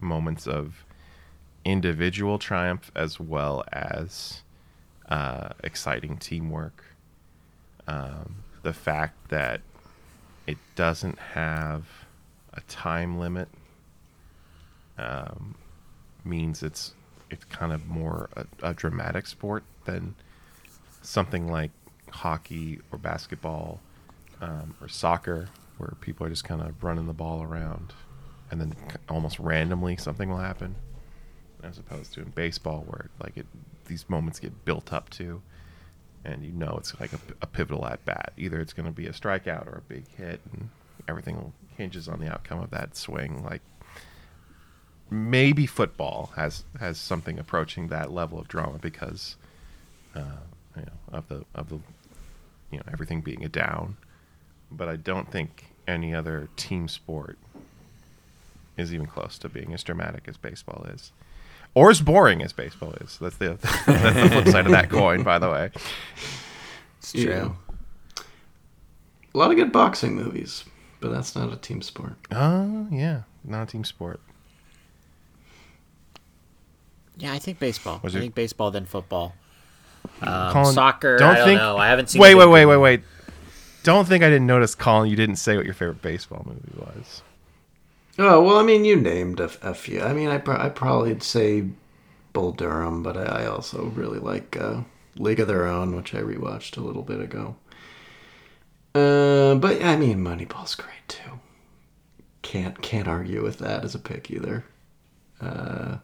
moments of individual triumph as well as uh, exciting teamwork. Um, the fact that it doesn't have a time limit um, means it's it's kind of more a, a dramatic sport than something like hockey or basketball um, or soccer, where people are just kind of running the ball around, and then almost randomly something will happen, as opposed to in baseball where like it these moments get built up to, and you know it's like a, a pivotal at bat. Either it's going to be a strikeout or a big hit, and everything hinges on the outcome of that swing. Like maybe football has has something approaching that level of drama because uh, you know of the of the you know everything being a down. But I don't think any other team sport is even close to being as dramatic as baseball is, or as boring as baseball is. That's the <laughs> that's the flip side of that coin, by the way. It's true. Yeah. A lot of good boxing movies, but that's not a team sport. Oh yeah, not a team sport. Yeah, I think baseball. Was I it- think baseball then football. Um, Colin, soccer. don't I don't think- know. I haven't seen. Wait, wait, wait, wait, wait. Don't think I didn't notice, Colin. You didn't say what your favorite baseball movie was. Oh well, I mean, you named a, a few. I mean, I pro- I probably'd say Bull Durham, but I, I also really like uh, League of Their Own, which I rewatched a little bit ago. Uh, but I mean, Moneyball's great too. Can't can't argue with that as a pick either. Uh,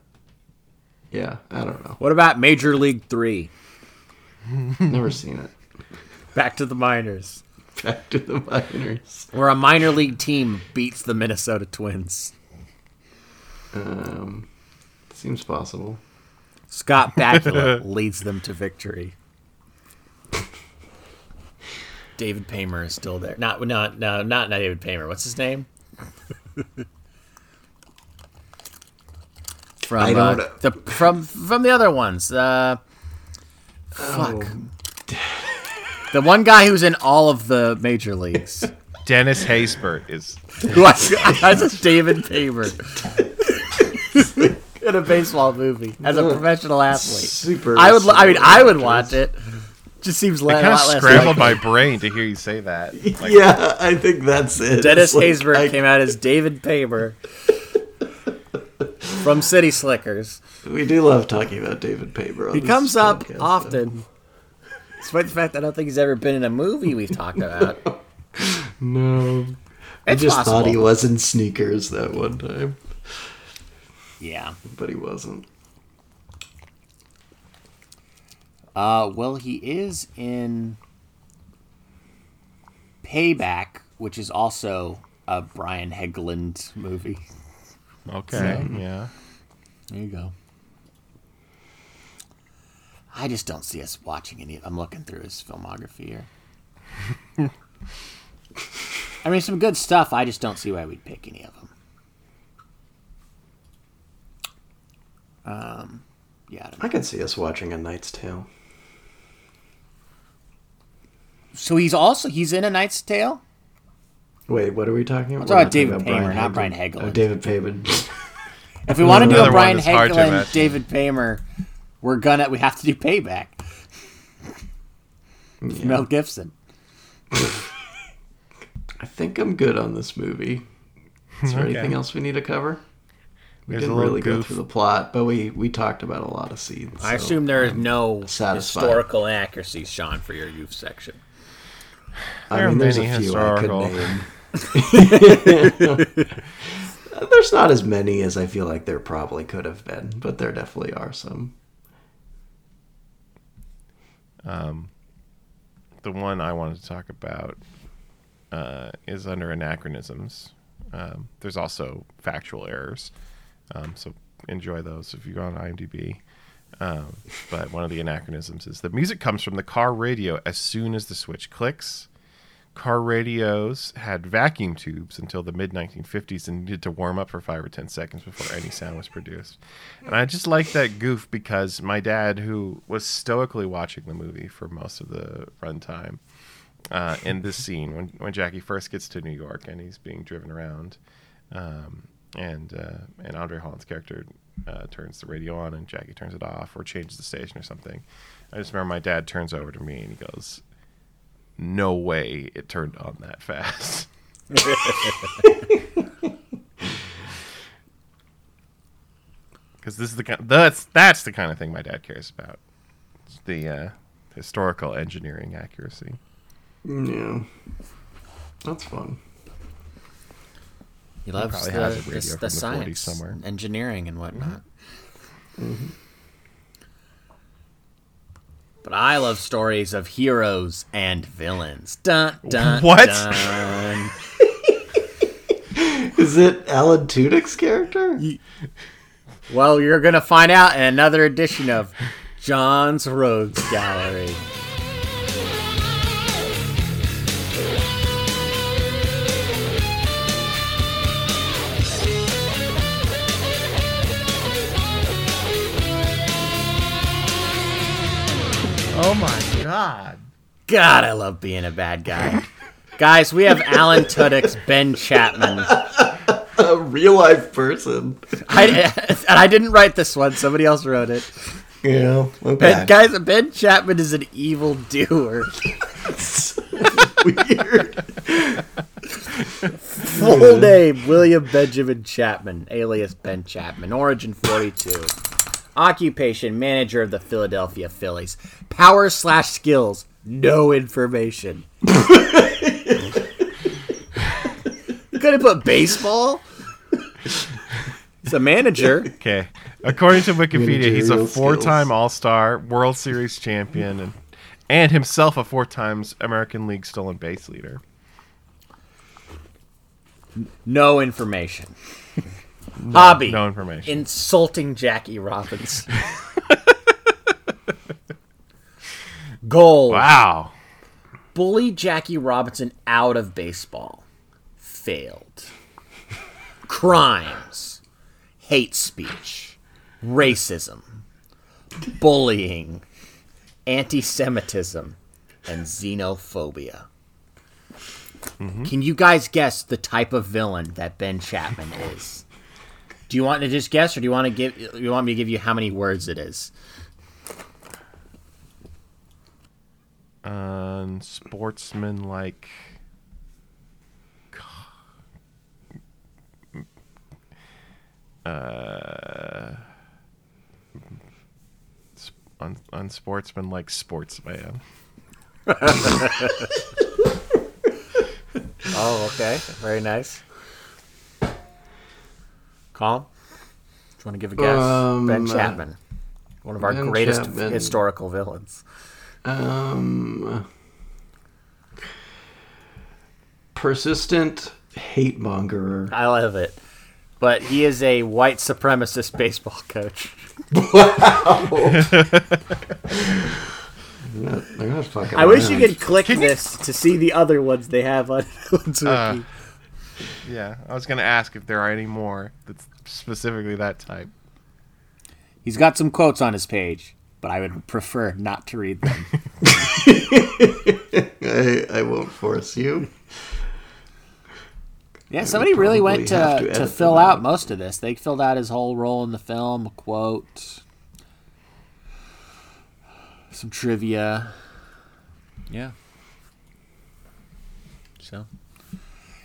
yeah, I don't know. What about Major League Three? Never seen it. Back to the minors, Back to the minors. where a minor league team beats the Minnesota Twins. Um, seems possible. Scott <laughs> Bakula leads them to victory. David Paymer is still there. Not not no not not David Paymer. What's his name? from I uh, don't- the from from the other ones. Uh, fuck. The one guy who's in all of the major leagues. Dennis Haysbert is Who I, I David Paymer in a baseball movie as a professional athlete. Super. I would. I mean, I would watch it. Just seems I kind of scrambled likely. my brain to hear you say that. Like, yeah, I think that's it. Dennis It's like, Haysbert I- came out as David Paymer from City Slickers. We do love talking about David Paymer. On He this comes up podcast, often. Despite the fact that I don't think he's ever been in a movie we've talked about. <laughs> No, I It's just possible. thought he was in sneakers that one time, Yeah. but he wasn't. Uh, well, he is in Payback, which is also a Brian Helgeland movie. okay, yeah. There you go. I just don't see us watching any. I'm looking through his filmography here. <laughs> I mean, some good stuff. I just don't see why we'd pick any of them. Um, yeah. I don't know. I could see us watching A Knight's Tale. So he's also he's in A Knight's Tale. Wait, what are we talking about? talking We're about not David Brian Paymer, not Brian Helgeland. Helgeland. Oh, David Payman. If we want to do a Brian that's hard to Helgeland, imagine. David Paymer, we're gonna we have to do Payback. <laughs> With Mel Gibson. I think I'm good on this movie. Is there Okay. anything else we need to cover? We There's didn't little really go through the plot, but we we talked about a lot of scenes. I so, assume there is no satisfied. historical inaccuracies, Sean, for your youth section. I There are mean, there's a many few I could historical- name. <laughs> <laughs> there's not as many as I feel like there probably could have been, but there definitely are some. Um, the one I wanted to talk about uh, is under anachronisms. Um, there's also factual errors, um, so enjoy those if you go on IMDb. Um, but one of the anachronisms is the music comes from the car radio as soon as the switch clicks. Car radios had vacuum tubes until the mid 1950s and needed to warm up for five or ten seconds before any sound was produced. And I just like that goof because my dad, who was stoically watching the movie for most of the runtime, uh, in this scene when when Jackie first gets to New York and he's being driven around, um, and uh, and Andre Holland's character uh, turns the radio on and Jackie turns it off or changes the station or something. I just remember my dad turns over to me and he goes, "No way it turned on that fast." <laughs> Because this is the kind that's that's the kind of thing my dad cares about. It's the uh, historical engineering accuracy. Yeah, that's fun. He loves probably the, has a the, radio the from the 40s science, somewhere. and engineering, and whatnot. But I love stories of heroes and villains. Dun dun. <laughs> What? Dun. <laughs> Is it Alan Tudyk's character? well, you're gonna find out in another edition of John's Rogues Gallery. Oh my god, God, I love being a bad guy. Guys, we have Alan Tudyk's Ben Chapman. A real life person. I, <laughs> and I didn't write this one. Somebody else wrote it. Yeah. Okay. Ben, guys, Ben Chapman is an evil doer. <laughs> Weird. Full name William Benjamin Chapman, alias Ben Chapman. Origin 42. Occupation manager of the Philadelphia Phillies. Power slash skills, no information. You could have put baseball. He's a manager. Okay. According to Wikipedia, he's a four-time. All-Star, World Series champion, and and himself a four times American League stolen base leader. No information. Hobby. No information. Insulting Jackie Robbins. <laughs> Goal. wow. bully Jackie Robinson out of baseball. Failed. Crimes. Hate speech. Racism. Bullying. Anti Semitism. And xenophobia. Mm-hmm. Can you guys guess the type of villain that Ben Chapman is? Do you want to just guess, or do you want to give? You want me to give you how many words it is? Unsportsmanlike. Uh, s- un, unsportsmanlike sportsman. <laughs> Oh, okay. Very nice. Calm. Do you want to give a guess? Um, ben Chapman. One of our Ben greatest Chapman. historical villains. Um. Persistent hate mongerer. I love it. But he is a white supremacist baseball coach. <laughs> They're not, not I wish you could click this to see the other ones they have on <laughs> Villains Wiki. Uh, <laughs> Yeah, I was gonna ask if there are any more that's specifically that type. He's got some quotes on his page, but I would prefer not to read them. <laughs> <laughs> I, I won't force you. Yeah, somebody really went to, to to, fill out out. most of this. They filled out his whole role in the film, a quote, some trivia. Yeah. So.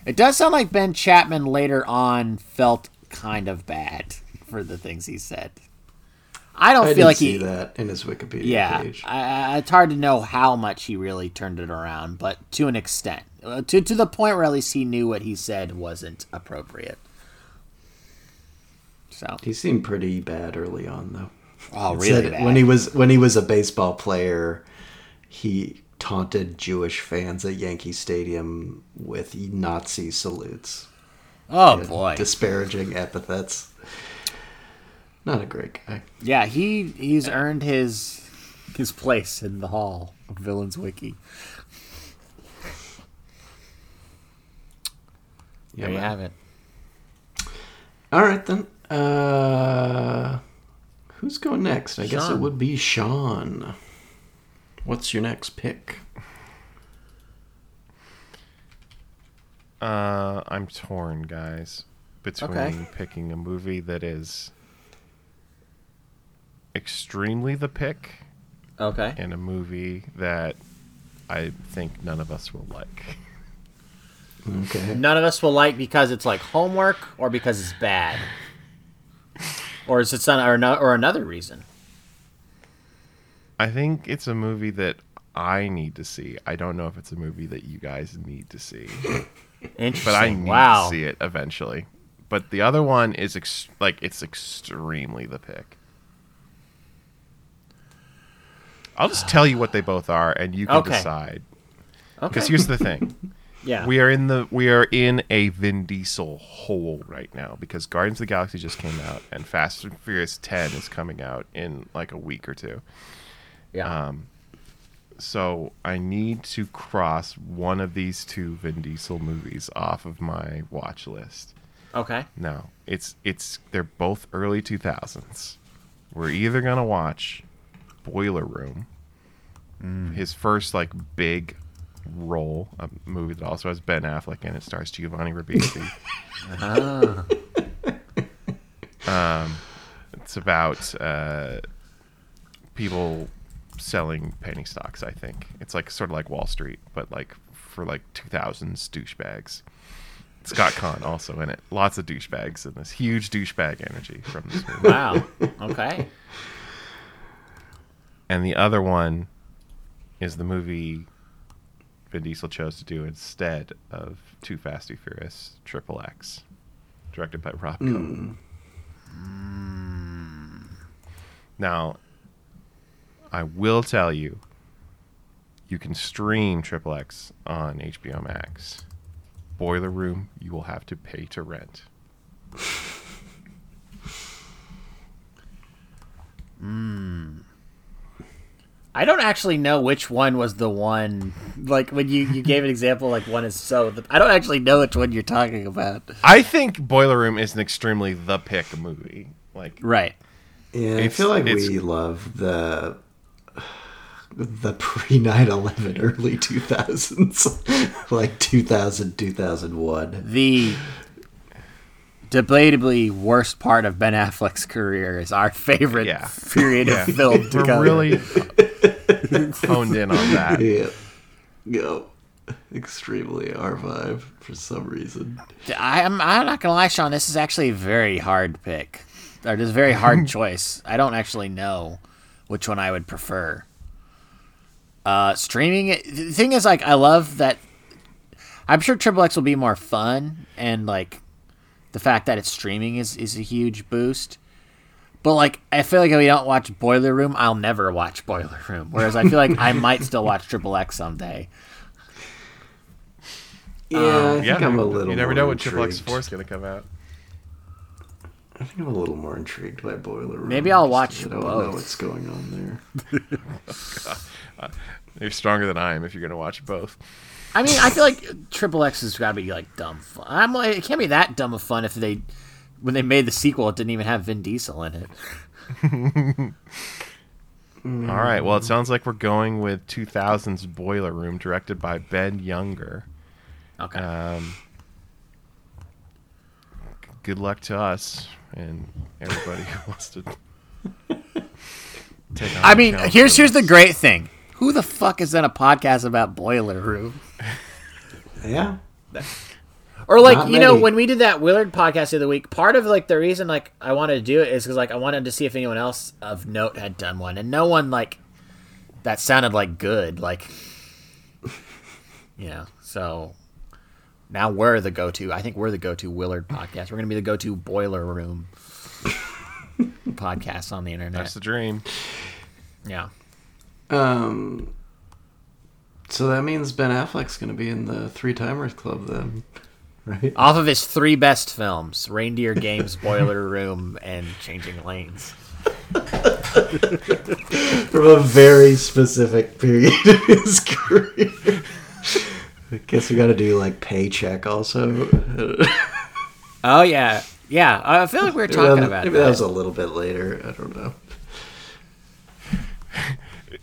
It does sound like Ben Chapman later on felt kind of bad for the things he said. I don't I feel like see he. that in his Wikipedia Yeah, page. I, I- it's hard to know how much he really turned it around, but to an extent, Uh, to to the point where at least he knew what he said wasn't appropriate. So, He seemed pretty bad early on, though. oh, really. When he was when he was a baseball player, he taunted Jewish fans at Yankee Stadium with Nazi salutes, oh boy, disparaging epithets. Not a great guy. yeah, he he's earned his his place in the hall of Villains Wiki. Yeah, There you man. have it. All right then. Uh, who's going next? I guess it would be Sean. What's your next pick? Uh, I'm torn, guys, between Okay. picking a movie that is extremely the pick Okay. and a movie that I think none of us will like. Okay. None of us will like because it's like homework or because it's bad. Or is it some or, no, or another reason? I think it's a movie that I need to see. I don't know if it's a movie that you guys need to see, Interesting. but I need wow. to see it eventually. But the other one is ex- like it's extremely the pick. I'll just tell you what they both are, and you can Okay. decide. Okay. Because here's the thing: <laughs> yeah. we are in the we are in a Vin Diesel hole right now because Guardians of the Galaxy just came out, and Fast and Furious Ten is coming out in like a week or two. Yeah. Um, so I need to cross one of these two Vin Diesel movies off of my watch list. okay. Now it's it's they're both early two thousands. We're either gonna watch Boiler Room his first like big role, a movie that also has Ben Affleck and it stars Giovanni Ribisi. <laughs> <laughs> um, it's about uh, people selling penny stocks. I think it's like sort of like Wall Street, but like for like 2000s douchebags. Scott <laughs> Caan also in it. Lots of douchebags and this huge douchebag energy from this movie. Wow. Okay. And the other one is the movie Vin Diesel chose to do instead of Too Fast, Too Furious, Triple X, directed by Rob Cohen. Hmm. Now, I will tell you, you can stream Triple X on HBO Max. Boiler Room, you will have to pay to rent. Mmm. I don't actually know which one was the one. Like when you, you gave an example, like one is so. I don't actually know which one you're talking about. I think Boiler Room is an extremely the pick movie. Like, Right. Yeah, I feel like we love the the pre 9/11 early 2000s, <laughs> like 2000 2001. The debatably worst part of Ben Affleck's career is our favorite Yeah. period Yeah. of film to we're really <laughs> honed in on that. Yeah, yeah, extremely our vibe for some reason. I'm I'm not gonna lie, Sean. This is actually a very hard pick. Or this is a very hard <laughs> choice. I don't actually know which one I would prefer. Uh, streaming. The thing is, like, I love that. I'm sure Triple X will be more fun, and like, the fact that it's streaming is is a huge boost. But like, I feel like if we don't watch Boiler Room, I'll never watch <laughs> Boiler Room. Whereas I feel like I might still watch Triple X someday. Yeah, I think Yeah, I'm a little. You never more know when Triple X. Four is going to come out. I think I'm a little more intrigued by Boiler Room. Maybe I'll watch. watch 'cause I don't know what's going on there. <laughs> You're stronger than I am if you're going to watch both. I mean, I feel like Triple X has got to be like dumb fun. I'm like, it can't be that dumb of fun if they, when they made the sequel, it didn't even have Vin Diesel in it. <laughs> All right. Well, it sounds like we're going with 2000's Boiler Room, directed by Ben Younger. Okay. Um, good luck to us and everybody who <laughs> wants to. Take on I mean, here's here's the great thing. Who the fuck is in a podcast about Boiler Room? Yeah, <laughs> Or like Not you know many. when we did that Willard podcast the other week, part of like the reason like I wanted to do it is because like I wanted to see if anyone else of note had done one, and no one like that sounded like good, like <laughs> you know. So now we're the go-to. I think we're the go-to Willard podcast. We're gonna be the go-to Boiler Room <laughs> podcast on the internet. That's the dream. yeah. Um. So that means Ben Affleck's going to be in the Three Timers Club then, <laughs> right? Off of his three best films: Reindeer Games, Boiler Room, and Changing Lanes. <laughs> From a very specific period of his career. I guess we got to do like paycheck also. Oh yeah, yeah. I feel like we were Maybe talking that- about maybe that. that was a little bit later. I don't know.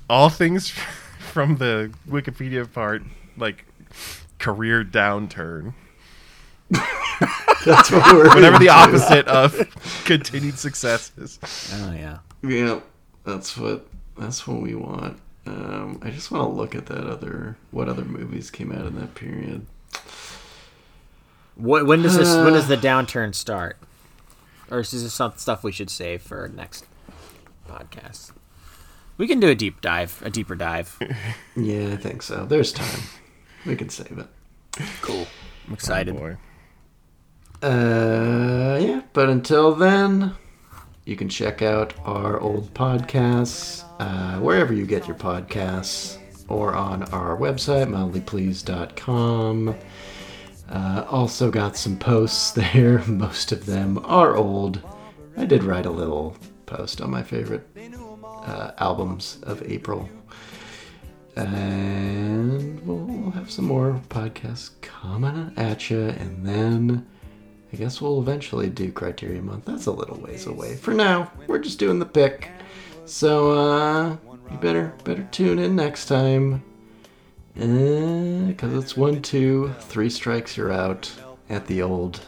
All things <laughs> from the Wikipedia part, like career downturn. That's what we're <laughs> Whatever the opposite of continued successes. oh yeah. Yeah, that's what that's what we want. Um, I just want to look at that other what other movies came out in that period. Wh- When does this? when does the <sighs> downturn start? Or is this some stuff we should save for next podcast? We can do a deep dive, a deeper dive. <laughs> Yeah, I think so. There's time. We can save it. Cool. I'm excited. Boy. Uh, yeah, but until then, you can check out our old podcasts uh, wherever you get your podcasts or on our website, mildlypleased.com. Uh, also got some posts <laughs> there. Most of them are old. I did write a little post on my favorite uh, albums of April. And we'll have some more podcasts coming at you. And then I guess we'll eventually do Criterion Month. That's a little ways away. For now, we're just doing the pick. So uh, you better better tune in next time, because it's one, two, three strikes, you're out at the old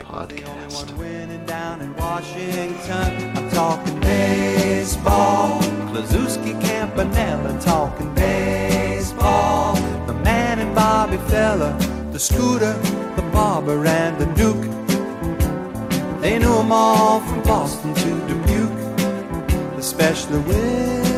podcast. Bobby the scooter, the barber, and the. They knew 'em all from Boston to Dubuque, especially with